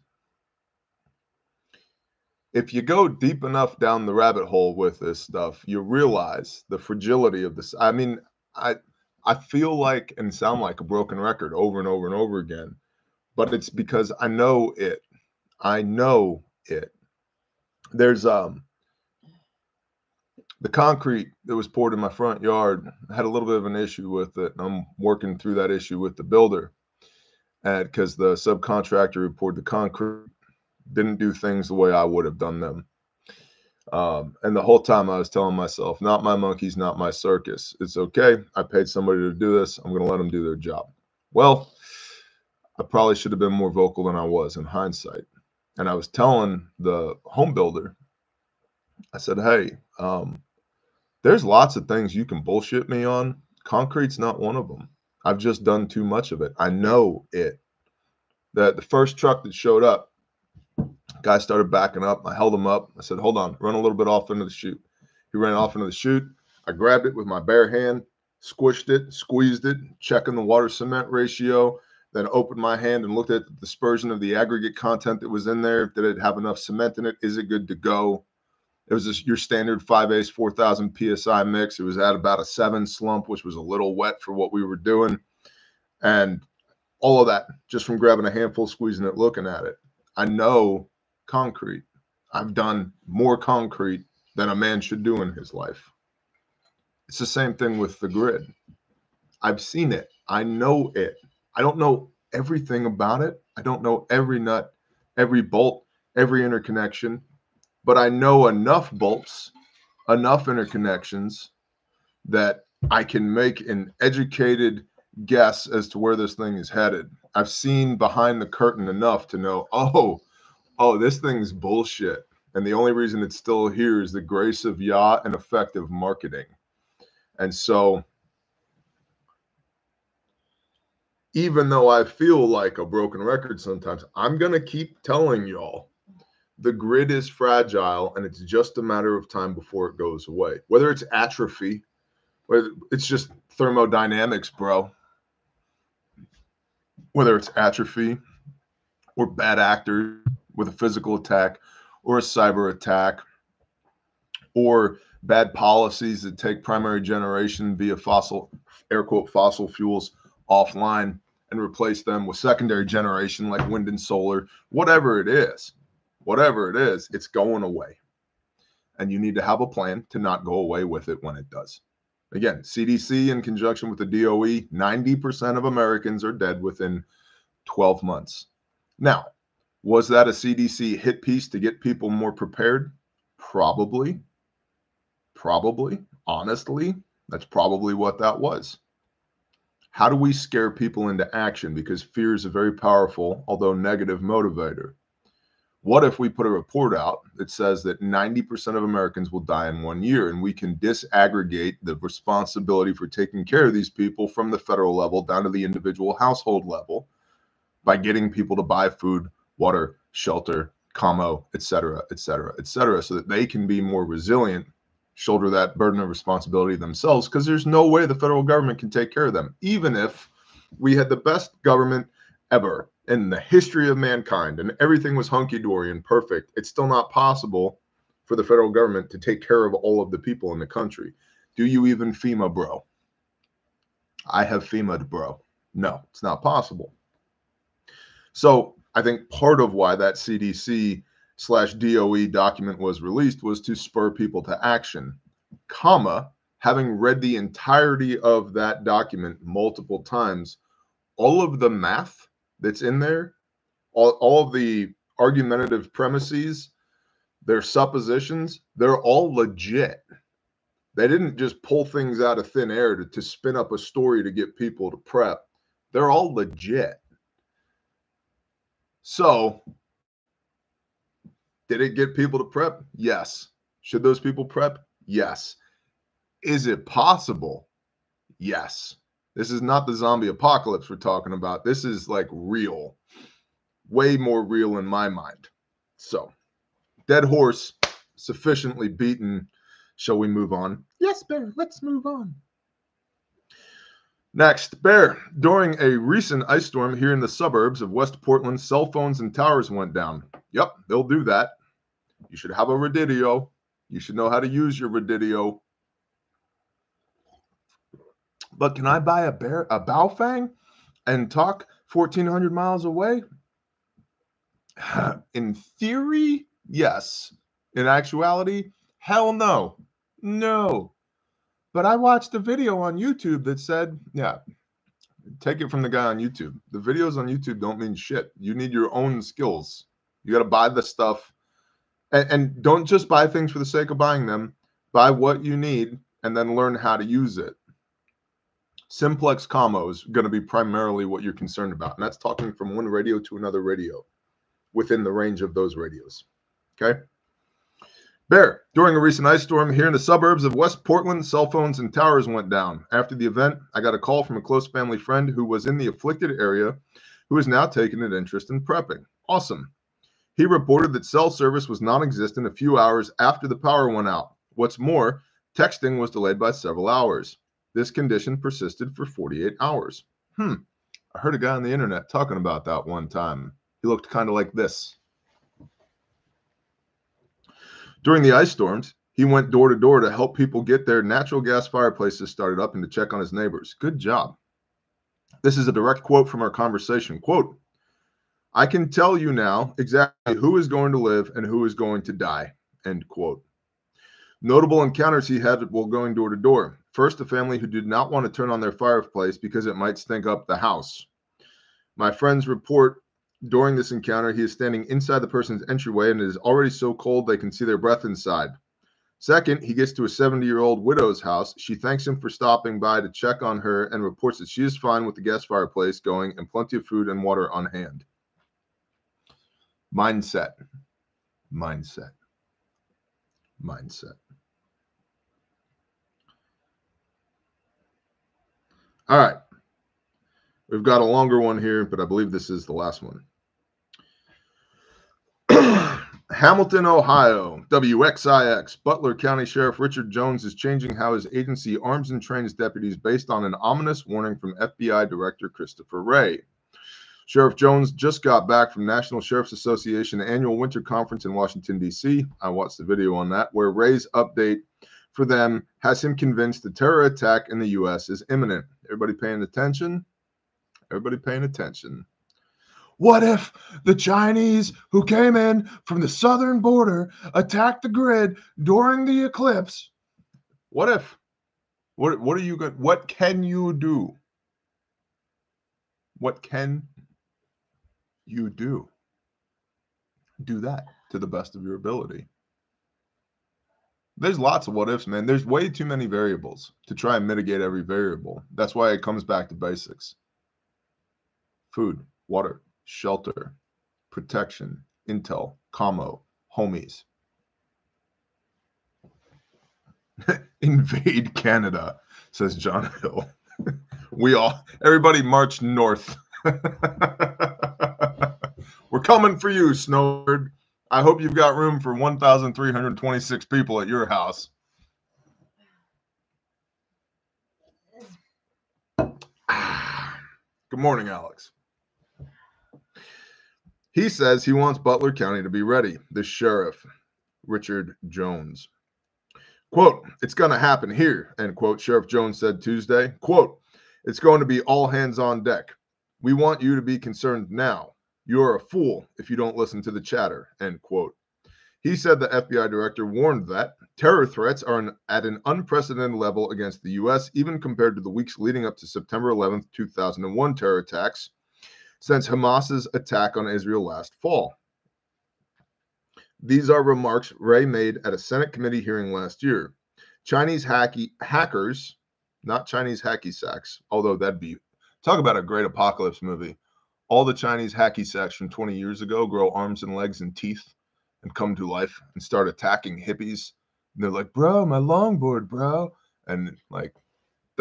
If you go deep enough down the rabbit hole with this stuff, you realize the fragility of this. I mean, I I feel like and sound like a broken record over and over and over again, but it's because I know it. I know it. There's um the concrete that was poured in my front yard had a little bit of an issue with it. I'm working through that issue with the builder, and because the subcontractor who poured the concrete didn't do things the way I would have done them. Um, and the whole time I was telling myself, not my monkeys, not my circus. It's okay. I paid somebody to do this. I'm going to let them do their job. Well, I probably should have been more vocal than I was in hindsight. And I was telling the home builder, I said, hey, um, there's lots of things you can bullshit me on. Concrete's not one of them. I've just done too much of it. I know it. That the first truck that showed up, guy started backing up. I held him up. I said, hold on, run a little bit off into the chute. He ran off into the chute. I grabbed it with my bare hand, squished it, squeezed it, checking the water cement ratio, then opened my hand and looked at the dispersion of the aggregate content that was in there. Did it have enough cement in it? Is it good to go? It was just your standard 5 ace 4000 psi mix. It was at about a seven slump, which was a little wet for what we were doing. And all of that just from grabbing a handful, squeezing it, looking at it. I know concrete. I've done more concrete than a man should do in his life. It's the same thing with the grid. I've seen it. I know it. I don't know everything about it. I don't know every nut, every bolt, every interconnection, but I know enough bolts, enough interconnections that I can make an educated guess as to where this thing is headed. I've seen behind the curtain enough to know, oh, oh, this thing's bullshit. And the only reason it's still here is the grace of Yah and effective marketing. And so, even though I feel like a broken record sometimes, I'm going to keep telling y'all the grid is fragile and it's just a matter of time before it goes away. Whether it's atrophy, whether it's just thermodynamics, bro. Whether it's atrophy or bad actors with a physical attack or a cyber attack or bad policies that take primary generation via fossil air quote fossil fuels offline and replace them with secondary generation like wind and solar whatever it is whatever it is it's going away. And you need to have a plan to not go away with it when it does. Again cdc in conjunction with the doe 90% of americans are dead within 12 months. Now was that a CDC hit piece to get people more prepared? Probably. Probably. Honestly, that's probably what that was. How do we scare people into action? Because fear is a very powerful, although negative motivator. What if we put a report out that says that 90% of Americans will die in one year and we can disaggregate the responsibility for taking care of these people from the federal level down to the individual household level by getting people to buy food water, shelter, commo, et cetera, et cetera, et cetera, so that they can be more resilient, shoulder that burden of responsibility themselves, because there's no way the federal government can take care of them, even if we had the best government ever in the history of mankind and everything was hunky dory and perfect. It's still not possible for the federal government to take care of all of the people in the country. Do you even FEMA, bro? I have FEMA, bro. No, it's not possible. So I think part of why that CDC slash DOE document was released was to spur people to action, comma, having read the entirety of that document multiple times, all of the math that's in there, all, all of the argumentative premises, their suppositions, they're all legit. They didn't just pull things out of thin air to, to spin up a story to get people to prep. They're all legit. So, did it get people to prep? Yes. Should those people prep? Yes. Is it possible? Yes. This is not the zombie apocalypse we're talking about. This is like real, way more real in my mind. So, dead horse, sufficiently beaten. Shall we move on? Yes, Bear, let's move on. Next, Bear. During a recent ice storm here in the suburbs of West Portland, cell phones and towers went down. Yep, they'll do that. You should have a Radidio. You should know how to use your Radidio. But can I buy a bear a Baofeng and talk 1400 miles away? In theory, yes. In actuality, hell no. No. But I watched a video on YouTube that said, yeah, take it from the guy on YouTube. The videos on YouTube don't mean shit. You need your own skills. You got to buy the stuff and, and don't just buy things for the sake of buying them. Buy what you need and then learn how to use it. Simplex commo is going to be primarily what you're concerned about. And that's talking from one radio to another radio within the range of those radios. Okay. Bear, during a recent ice storm here in the suburbs of West Portland, cell phones and towers went down. After the event, I got a call from a close family friend who was in the afflicted area who is now taking an interest in prepping. Awesome. He reported that cell service was non existent a few hours after the power went out. What's more, texting was delayed by several hours. This condition persisted for 48 hours. Hmm. I heard a guy on the internet talking about that one time. He looked kind of like this. During the ice storms, he went door to door to help people get their natural gas fireplaces started up and to check on his neighbors. Good job. This is a direct quote from our conversation. Quote, I can tell you now exactly who is going to live and who is going to die. End quote. Notable encounters he had while going door to door. First, a family who did not want to turn on their fireplace because it might stink up the house. My friends report during this encounter, he is standing inside the person's entryway and it is already so cold they can see their breath inside. Second, he gets to a 70 year old widow's house. She thanks him for stopping by to check on her and reports that she is fine with the gas fireplace going and plenty of food and water on hand. Mindset. Mindset. Mindset. All right. We've got a longer one here, but I believe this is the last one. Hamilton, Ohio, WXIX. Butler County Sheriff Richard Jones is changing how his agency arms and trains deputies based on an ominous warning from FBI Director Christopher Wray. Sheriff Jones just got back from National Sheriff's Association annual winter conference in Washington, D.C. I watched the video on that, where Wray's update for them has him convinced the terror attack in the U.S. is imminent. Everybody paying attention? Everybody paying attention. What if the Chinese who came in from the southern border attacked the grid during the eclipse? What if? What what are you going what can you do? What can you do? Do that to the best of your ability. There's lots of what ifs, man. There's way too many variables to try and mitigate every variable. That's why it comes back to basics food, water, shelter, protection, intel, commo, homies. Invade Canada, says John Hill. we all, everybody march north. We're coming for you, Snowbird. I hope you've got room for 1,326 people at your house. Good morning, Alex. He says he wants Butler County to be ready. The sheriff, Richard Jones. Quote, it's going to happen here, end quote. Sheriff Jones said Tuesday. Quote, it's going to be all hands on deck. We want you to be concerned now. You're a fool if you don't listen to the chatter, end quote. He said the FBI director warned that terror threats are an, at an unprecedented level against the U.S., even compared to the weeks leading up to September 11, 2001 terror attacks since Hamas's attack on Israel last fall. These are remarks Wray made at a Senate committee hearing last year. Chinese hacky, hackers, not Chinese hacky sacks, although that'd be talk about a great apocalypse movie. All the Chinese hacky sacks from 20 years ago grow arms and legs and teeth and come to life and start attacking hippies. And they're like, bro, my longboard, bro. And like,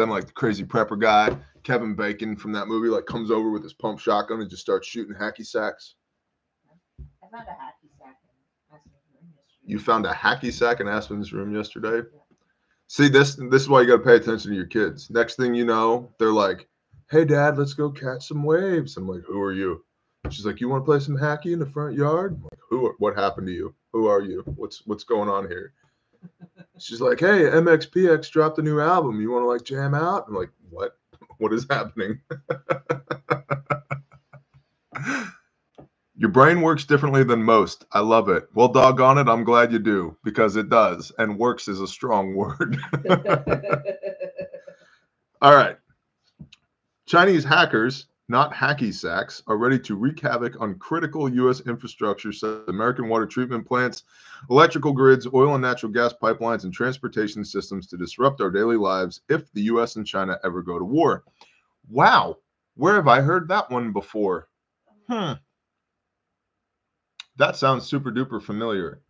then like the crazy prepper guy Kevin Bacon from that movie like comes over with his pump shotgun and just starts shooting hacky sacks. I found a hacky sack in Aspen's room yesterday. You found a hacky sack in Aspen's room yesterday. Yeah. See this this is why you got to pay attention to your kids. Next thing you know, they're like, "Hey, Dad, let's go catch some waves." I'm like, "Who are you?" She's like, "You want to play some hacky in the front yard?" I'm like, "Who? What happened to you? Who are you? What's what's going on here?" She's like, "Hey, MXPX dropped a new album. You want to like jam out?" I'm like, "What?" what is happening? Your brain works differently than most. I love it. Well, doggone it, I'm glad you do because it does. And works is a strong word. All right. Chinese hackers, not hacky sacks, are ready to wreak havoc on critical U.S. infrastructure such as American water treatment plants, electrical grids, oil and natural gas pipelines, and transportation systems to disrupt our daily lives if the U.S. and China ever go to war. Wow. Where have I heard that one before? Hmm. That sounds super duper familiar.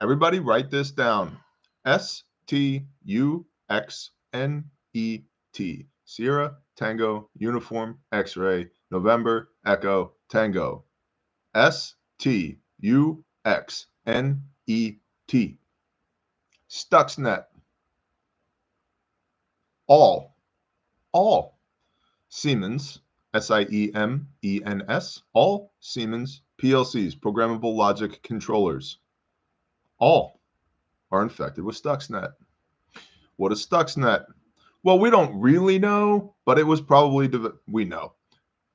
Everybody write this down. S T U X N E T. Sierra Tango Uniform X Ray November Echo Tango. S T U X N E T. Stuxnet. All. All. Siemens. S I E M E N S. All Siemens PLCs, programmable logic controllers, all are infected with Stuxnet. What is Stuxnet? Well, we don't really know, but it was probably, de- we know,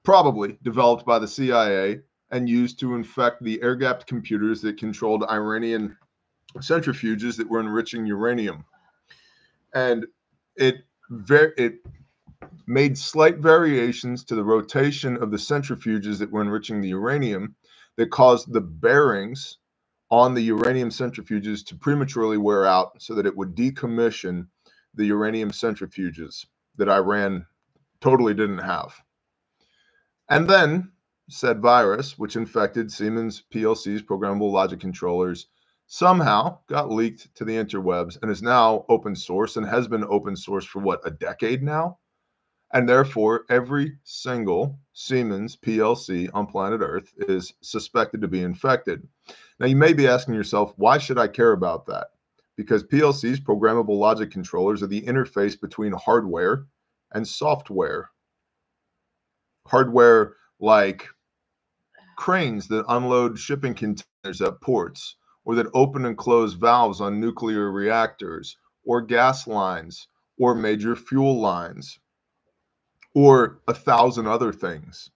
probably developed by the CIA and used to infect the air gapped computers that controlled Iranian centrifuges that were enriching uranium. And it, ver- it made slight variations to the rotation of the centrifuges that were enriching the uranium that caused the bearings on the uranium centrifuges to prematurely wear out so that it would decommission the uranium centrifuges that Iran totally didn't have. And then said virus, which infected Siemens PLC's programmable logic controllers, somehow got leaked to the interwebs and is now open source and has been open source for what, a decade now? And therefore, every single Siemens PLC on planet Earth is suspected to be infected. Now, you may be asking yourself, why should I care about that? Because PLCs, programmable logic controllers, are the interface between hardware and software. Hardware like cranes that unload shipping containers at ports, or that open and close valves on nuclear reactors, or gas lines, or major fuel lines or a thousand other things.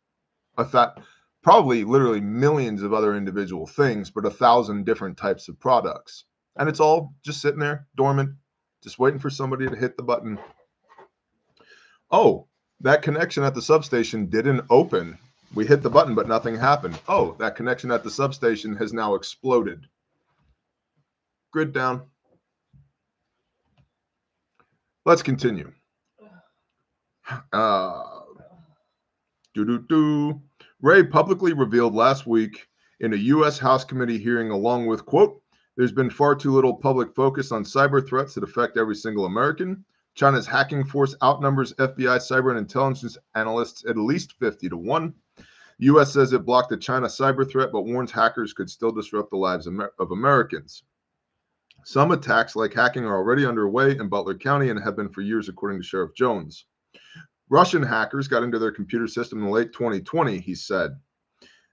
A thought probably literally millions of other individual things, but a thousand different types of products. And it's all just sitting there dormant, just waiting for somebody to hit the button. Oh, that connection at the substation didn't open. We hit the button, but nothing happened. Oh, that connection at the substation has now exploded. Grid down. Let's continue. Uh, do do do. Wray publicly revealed last week in a U.S. House committee hearing, along with quote, "There's been far too little public focus on cyber threats that affect every single American. China's hacking force outnumbers FBI cyber and intelligence analysts at least 50 to one." U.S. says it blocked the China cyber threat, but warns hackers could still disrupt the lives of Americans. Some attacks, like hacking, are already underway in Butler County and have been for years, according to Sheriff Jones. Russian hackers got into their computer system in late 2020, he said.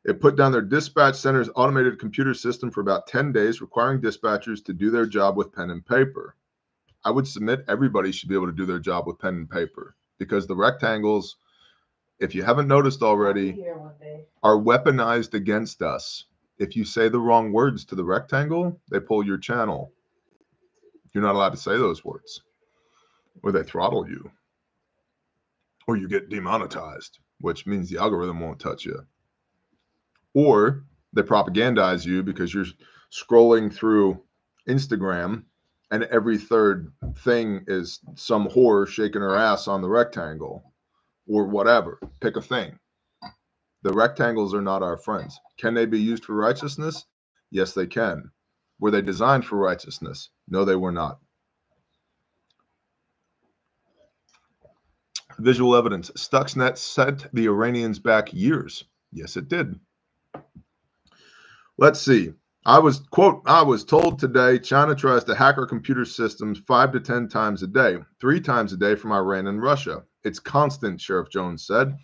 It put down their dispatch center's automated computer system for about 10 days, requiring dispatchers to do their job with pen and paper. I would submit everybody should be able to do their job with pen and paper because the rectangles, if you haven't noticed already, are weaponized against us. If you say the wrong words to the rectangle, they pull your channel. You're not allowed to say those words, or they throttle you or you get demonetized, which means the algorithm won't touch you. Or they propagandize you because you're scrolling through Instagram and every third thing is some whore shaking her ass on the rectangle or whatever. Pick a thing. The rectangles are not our friends. Can they be used for righteousness? Yes, they can. Were they designed for righteousness? No, they were not. Visual evidence. Stuxnet set the Iranians back years. Yes, it did. Let's see. I was, quote, I was told today China tries to hack our computer systems five to 10 times a day, three times a day from Iran and Russia. It's constant, Sheriff Jones said.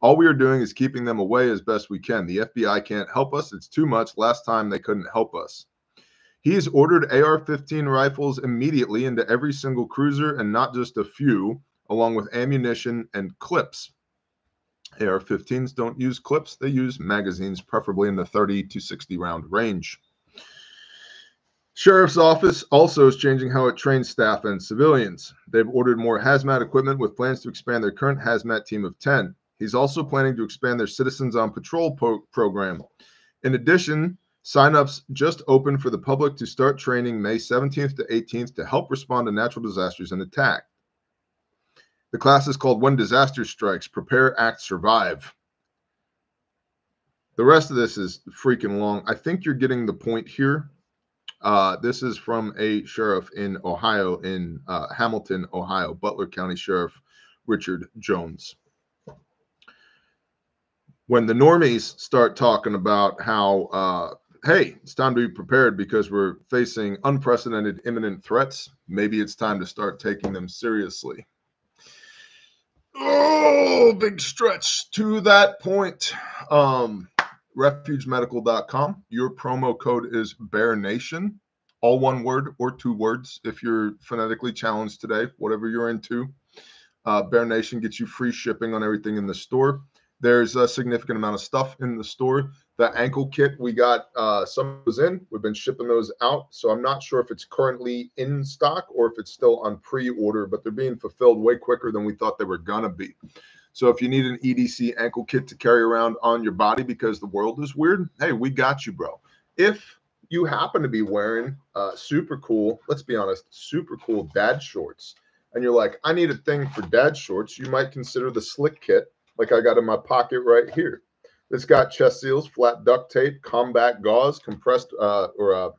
All we are doing is keeping them away as best we can. The FBI can't help us. It's too much. Last time they couldn't help us. He has ordered AR 15 rifles immediately into every single cruiser and not just a few along with ammunition and clips. AR 15s don't use clips, they use magazines, preferably in the 30 to 60 round range. Sheriff's Office also is changing how it trains staff and civilians. They've ordered more hazmat equipment with plans to expand their current hazmat team of 10. He's also planning to expand their Citizens on Patrol program. In addition, signups just opened for the public to start training May 17th to 18th to help respond to natural disasters and attack. The class is called When Disaster Strikes Prepare, Act, Survive. The rest of this is freaking long. I think you're getting the point here. Uh, this is from a sheriff in Ohio, in uh, Hamilton, Ohio, Butler County Sheriff Richard Jones. When the normies start talking about how, uh, hey, it's time to be prepared because we're facing unprecedented imminent threats, maybe it's time to start taking them seriously. Oh, big stretch to that point. Um, refugemedical.com. Your promo code is Bear Nation, all one word or two words if you're phonetically challenged today, whatever you're into. Uh, Bear Nation gets you free shipping on everything in the store. There's a significant amount of stuff in the store. The ankle kit we got uh, some was in. We've been shipping those out, so I'm not sure if it's currently in stock or if it's still on pre-order, but they're being fulfilled way quicker than we thought they were gonna be. So if you need an EDC ankle kit to carry around on your body because the world is weird, hey, we got you, bro. If you happen to be wearing uh, super cool, let's be honest, super cool dad shorts, and you're like, I need a thing for dad shorts, you might consider the slick kit, like I got in my pocket right here. It's got chest seals, flat duct tape, combat gauze, compressed uh, or uh,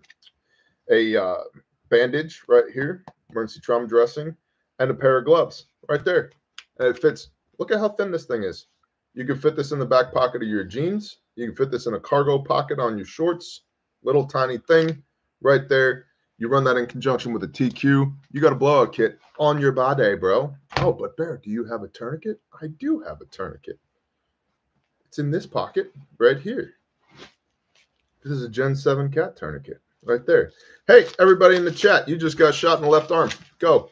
a uh, bandage right here, emergency trauma dressing, and a pair of gloves right there. And it fits. Look at how thin this thing is. You can fit this in the back pocket of your jeans. You can fit this in a cargo pocket on your shorts. Little tiny thing right there. You run that in conjunction with a TQ. You got a blowout kit on your body, bro. Oh, but Bear, do you have a tourniquet? I do have a tourniquet. It's in this pocket right here. This is a Gen 7 cat tourniquet right there. Hey, everybody in the chat, you just got shot in the left arm. Go.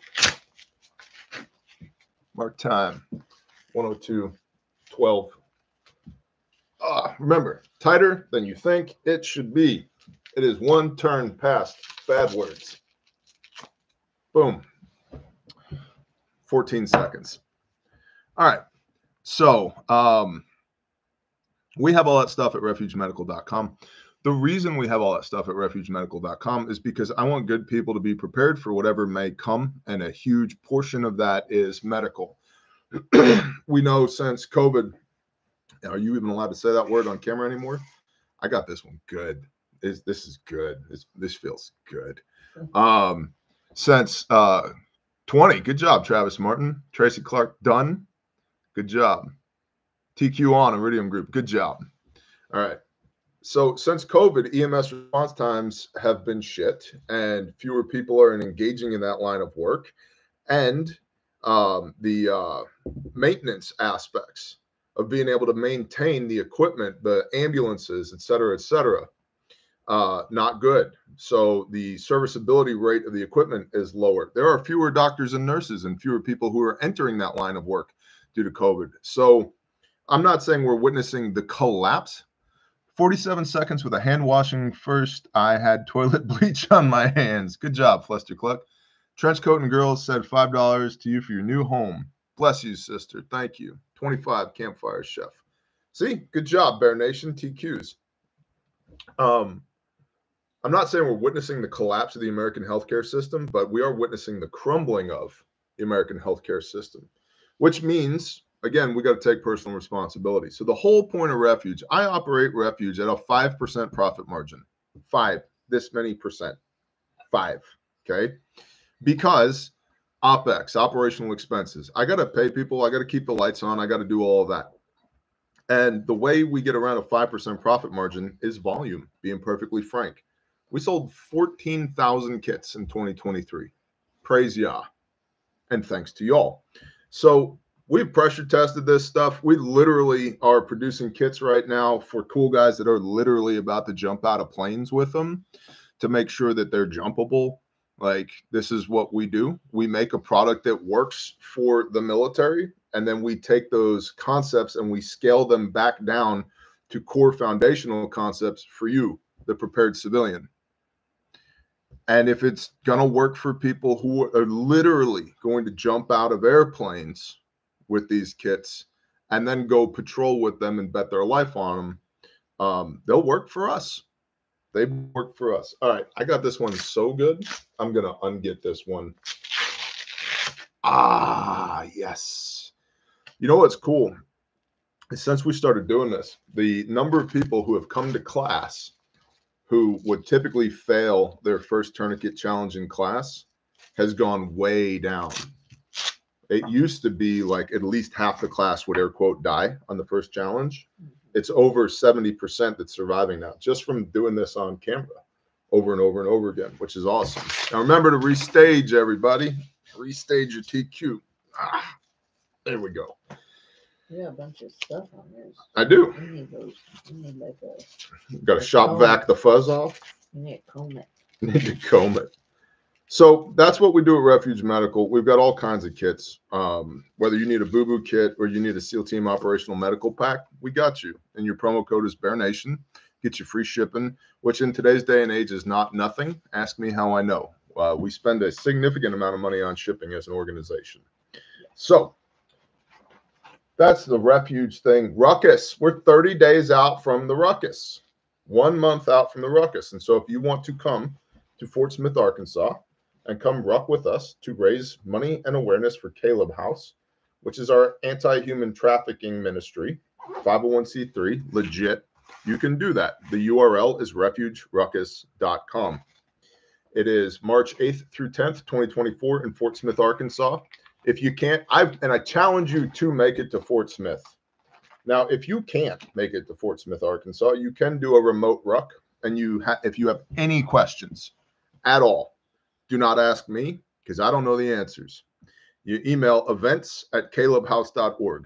Mark time 102 12. Ah, remember, tighter than you think it should be. It is one turn past bad words. Boom. 14 seconds. All right. So, um, we have all that stuff at refugemedical.com. The reason we have all that stuff at refugemedical.com is because I want good people to be prepared for whatever may come, and a huge portion of that is medical. we know since COVID, are you even allowed to say that word on camera anymore? I got this one good. This, this is good. This, this feels good. Um, since uh, 20, good job, Travis Martin. Tracy Clark, done. Good job. TQ on Iridium Group. Good job. All right. So since COVID, EMS response times have been shit, and fewer people are engaging in that line of work, and um, the uh, maintenance aspects of being able to maintain the equipment, the ambulances, et cetera, et cetera, uh, not good. So the serviceability rate of the equipment is lower. There are fewer doctors and nurses and fewer people who are entering that line of work due to COVID. So I'm not saying we're witnessing the collapse. 47 seconds with a hand washing first. I had toilet bleach on my hands. Good job, Fluster Cluck. Trench Coat and Girls said $5 to you for your new home. Bless you, sister. Thank you. 25 Campfire Chef. See, good job, Bear Nation TQs. Um, I'm not saying we're witnessing the collapse of the American healthcare system, but we are witnessing the crumbling of the American healthcare system, which means again, we got to take personal responsibility. So the whole point of refuge, I operate refuge at a 5% profit margin. Five, this many percent. Five. Okay. Because OPEX, operational expenses. I got to pay people. I got to keep the lights on. I got to do all of that. And the way we get around a 5% profit margin is volume, being perfectly frank. We sold 14,000 kits in 2023. Praise Yah. And thanks to y'all. So we've pressure tested this stuff. We literally are producing kits right now for cool guys that are literally about to jump out of planes with them to make sure that they're jumpable. Like this is what we do. We make a product that works for the military and then we take those concepts and we scale them back down to core foundational concepts for you, the prepared civilian. And if it's going to work for people who are literally going to jump out of airplanes with these kits and then go patrol with them and bet their life on them, um, they'll work for us. They work for us. All right, I got this one so good. I'm to unget this one. Ah, yes. You know what's cool? Since we started doing this, the number of people who have come to class who would typically fail their first tourniquet challenge in class has gone way down. It used to be like at least half the class would air quote die on the first challenge. It's over 70% that's surviving now just from doing this on camera over and over and over again, which is awesome. Now remember to restage everybody. Restage your TQ. Ah, there we go. Yeah, a bunch of stuff on there. I do. We need those. We need like a. Got to shop vac the fuzz off. We need to comb it. Need to comb it. So that's what we do at Refuge Medical. We've got all kinds of kits. Um, whether you need a boo boo kit or you need a SEAL Team operational medical pack, we got you. And your promo code is Bear Nation. Get you free shipping, which in today's day and age is not nothing. Ask me how I know. Uh, we spend a significant amount of money on shipping as an organization. So that's the refuge thing. Ruckus. We're 30 days out from the ruckus, one month out from the ruckus. And so if you want to come to Fort Smith, Arkansas, and come ruck with us to raise money and awareness for Kaleb House, which is our anti human trafficking ministry, 501c3, legit, you can do that. The URL is refugeruckus.com. It is March 8th through 10th, 2024 in Fort Smith, Arkansas. If you can't, I and I challenge you to make it to Fort Smith. Now, if you can't make it to Fort Smith, Arkansas, you can do a remote ruck. And you, ha- if you have any questions at all, do not ask me because I don't know the answers. You email events at kalebhouse.org.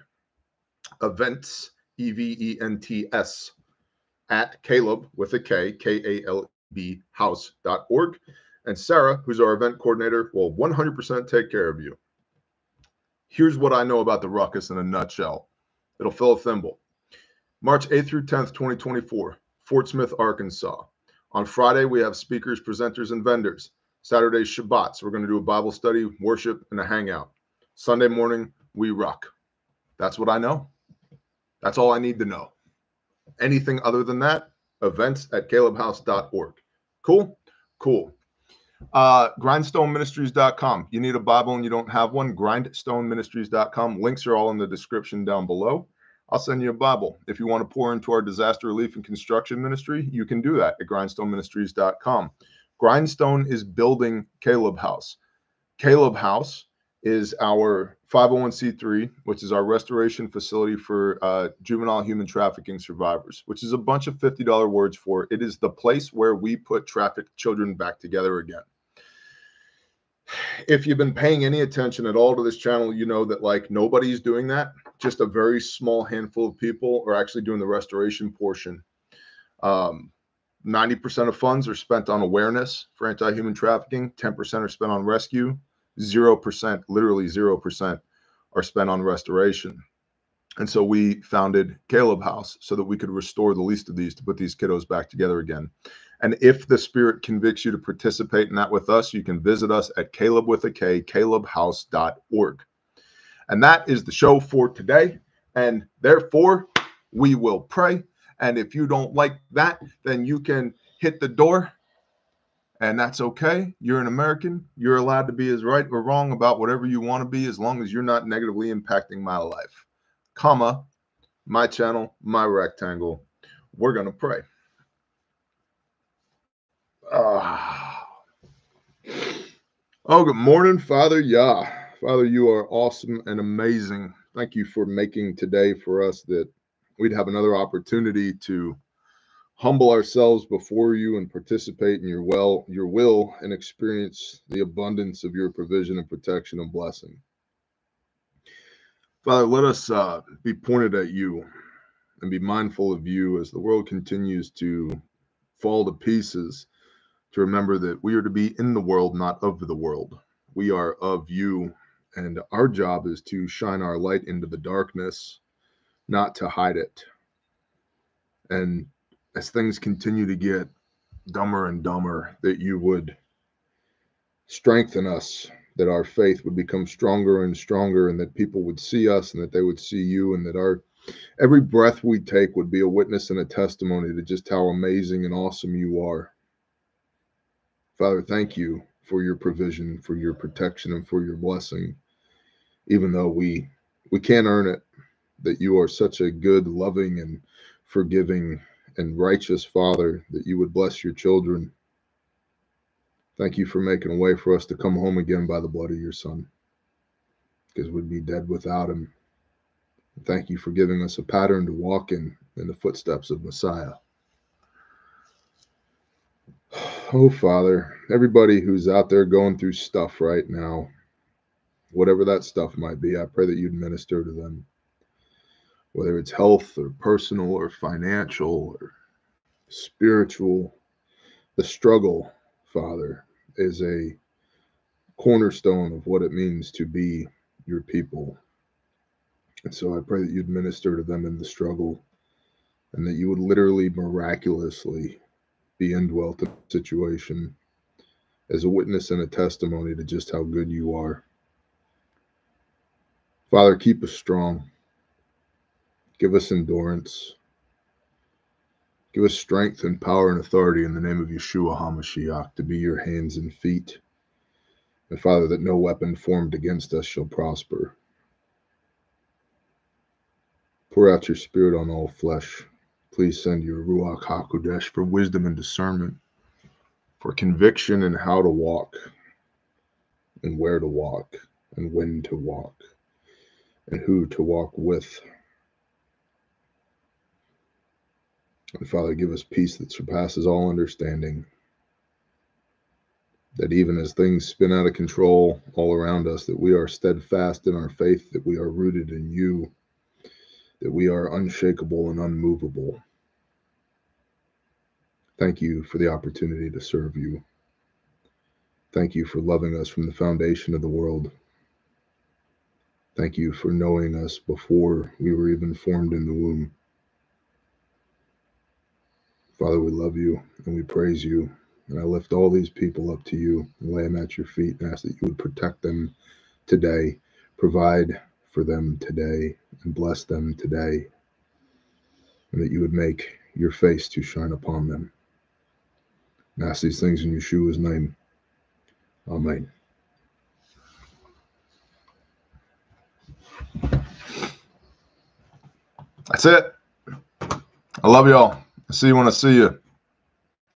Events, E V E N T S, at Caleb with a K, K A L B house.org. And Sarah, who's our event coordinator, will 100% take care of you. Here's what I know about the ruckus in a nutshell it'll fill a thimble. March 8th through 10th, 2024, Fort Smith, Arkansas. On Friday, we have speakers, presenters, and vendors. Saturday, Shabbat. So we're going to do a Bible study, worship, and a hangout. Sunday morning, we rock. That's what I know. That's all I need to know. Anything other than that, events at kalebhouse.org. Cool? Cool. Uh, grindstoneministries.com. You need a Bible and you don't have one, grindstoneministries.com. Links are all in the description down below. I'll send you a Bible. If you want to pour into our disaster relief and construction ministry, you can do that at grindstoneministries.com. Grindstone is building Kaleb House. Kaleb House is our 501c3, which is our restoration facility for uh, juvenile human trafficking survivors, which is a bunch of $50 words for it is the place where we put trafficked children back together again. If you've been paying any attention at all to this channel, you know that like nobody's doing that. Just a very small handful of people are actually doing the restoration portion. Um, 90% of funds are spent on awareness for anti human trafficking, 10% are spent on rescue, 0%, literally 0%, are spent on restoration. And so we founded Kaleb House so that we could restore the least of these to put these kiddos back together again. And if the Spirit convicts you to participate in that with us, you can visit us at Caleb with a K, kalebhouse.org. And that is the show for today. And therefore, we will pray. And if you don't like that, then you can hit the door and that's okay. You're an American. You're allowed to be as right or wrong about whatever you want to be as long as you're not negatively impacting my life. Comma, my channel, my rectangle. We're going to pray. Ah. Oh, good morning, Father Yah. Father, you are awesome and amazing. Thank you for making today for us that we'd have another opportunity to humble ourselves before you and participate in your well your will and experience the abundance of your provision and protection and blessing. Father let us uh, be pointed at you and be mindful of you as the world continues to fall to pieces to remember that we are to be in the world not of the world. We are of you And our job is to shine our light into the darkness, not to hide it. And as things continue to get dumber and dumber, that you would strengthen us, that our faith would become stronger and stronger, and that people would see us and that they would see you, and that our every breath we take would be a witness and a testimony to just how amazing and awesome you are. Father, thank you for your provision, for your protection, and for your blessing, even though we we can't earn it. That you are such a good, loving, and forgiving and righteous Father, that you would bless your children. Thank you for making a way for us to come home again by the blood of your Son, because we'd be dead without him. Thank you for giving us a pattern to walk in in the footsteps of Messiah. Oh, Father, everybody who's out there going through stuff right now, whatever that stuff might be, I pray that you'd minister to them. Whether it's health or personal or financial or spiritual, the struggle, Father, is a cornerstone of what it means to be your people. And so I pray that you'd minister to them in the struggle and that you would literally miraculously be indwelt in the situation as a witness and a testimony to just how good you are. Father, keep us strong. Give us endurance. Give us strength and power and authority in the name of Yeshua HaMashiach to be your hands and feet. And Father, that no weapon formed against us shall prosper. Pour out your spirit on all flesh. Please send your Ruach HaKodesh for wisdom and discernment, for conviction in how to walk, and where to walk, and when to walk, and who to walk with. Father, give us peace that surpasses all understanding. That even as things spin out of control all around us, that we are steadfast in our faith, that we are rooted in you that we are unshakable and unmovable. Thank you for the opportunity to serve you. Thank you for loving us from the foundation of the world. Thank you for knowing us before we were even formed in the womb. Father, we love you and we praise you. And I lift all these people up to you and lay them at your feet and ask that you would protect them today, provide for them today and bless them today, and that you would make your face to shine upon them. And ask these things in Yeshua's name. Amen. That's it. I love y'all. See you when I see you.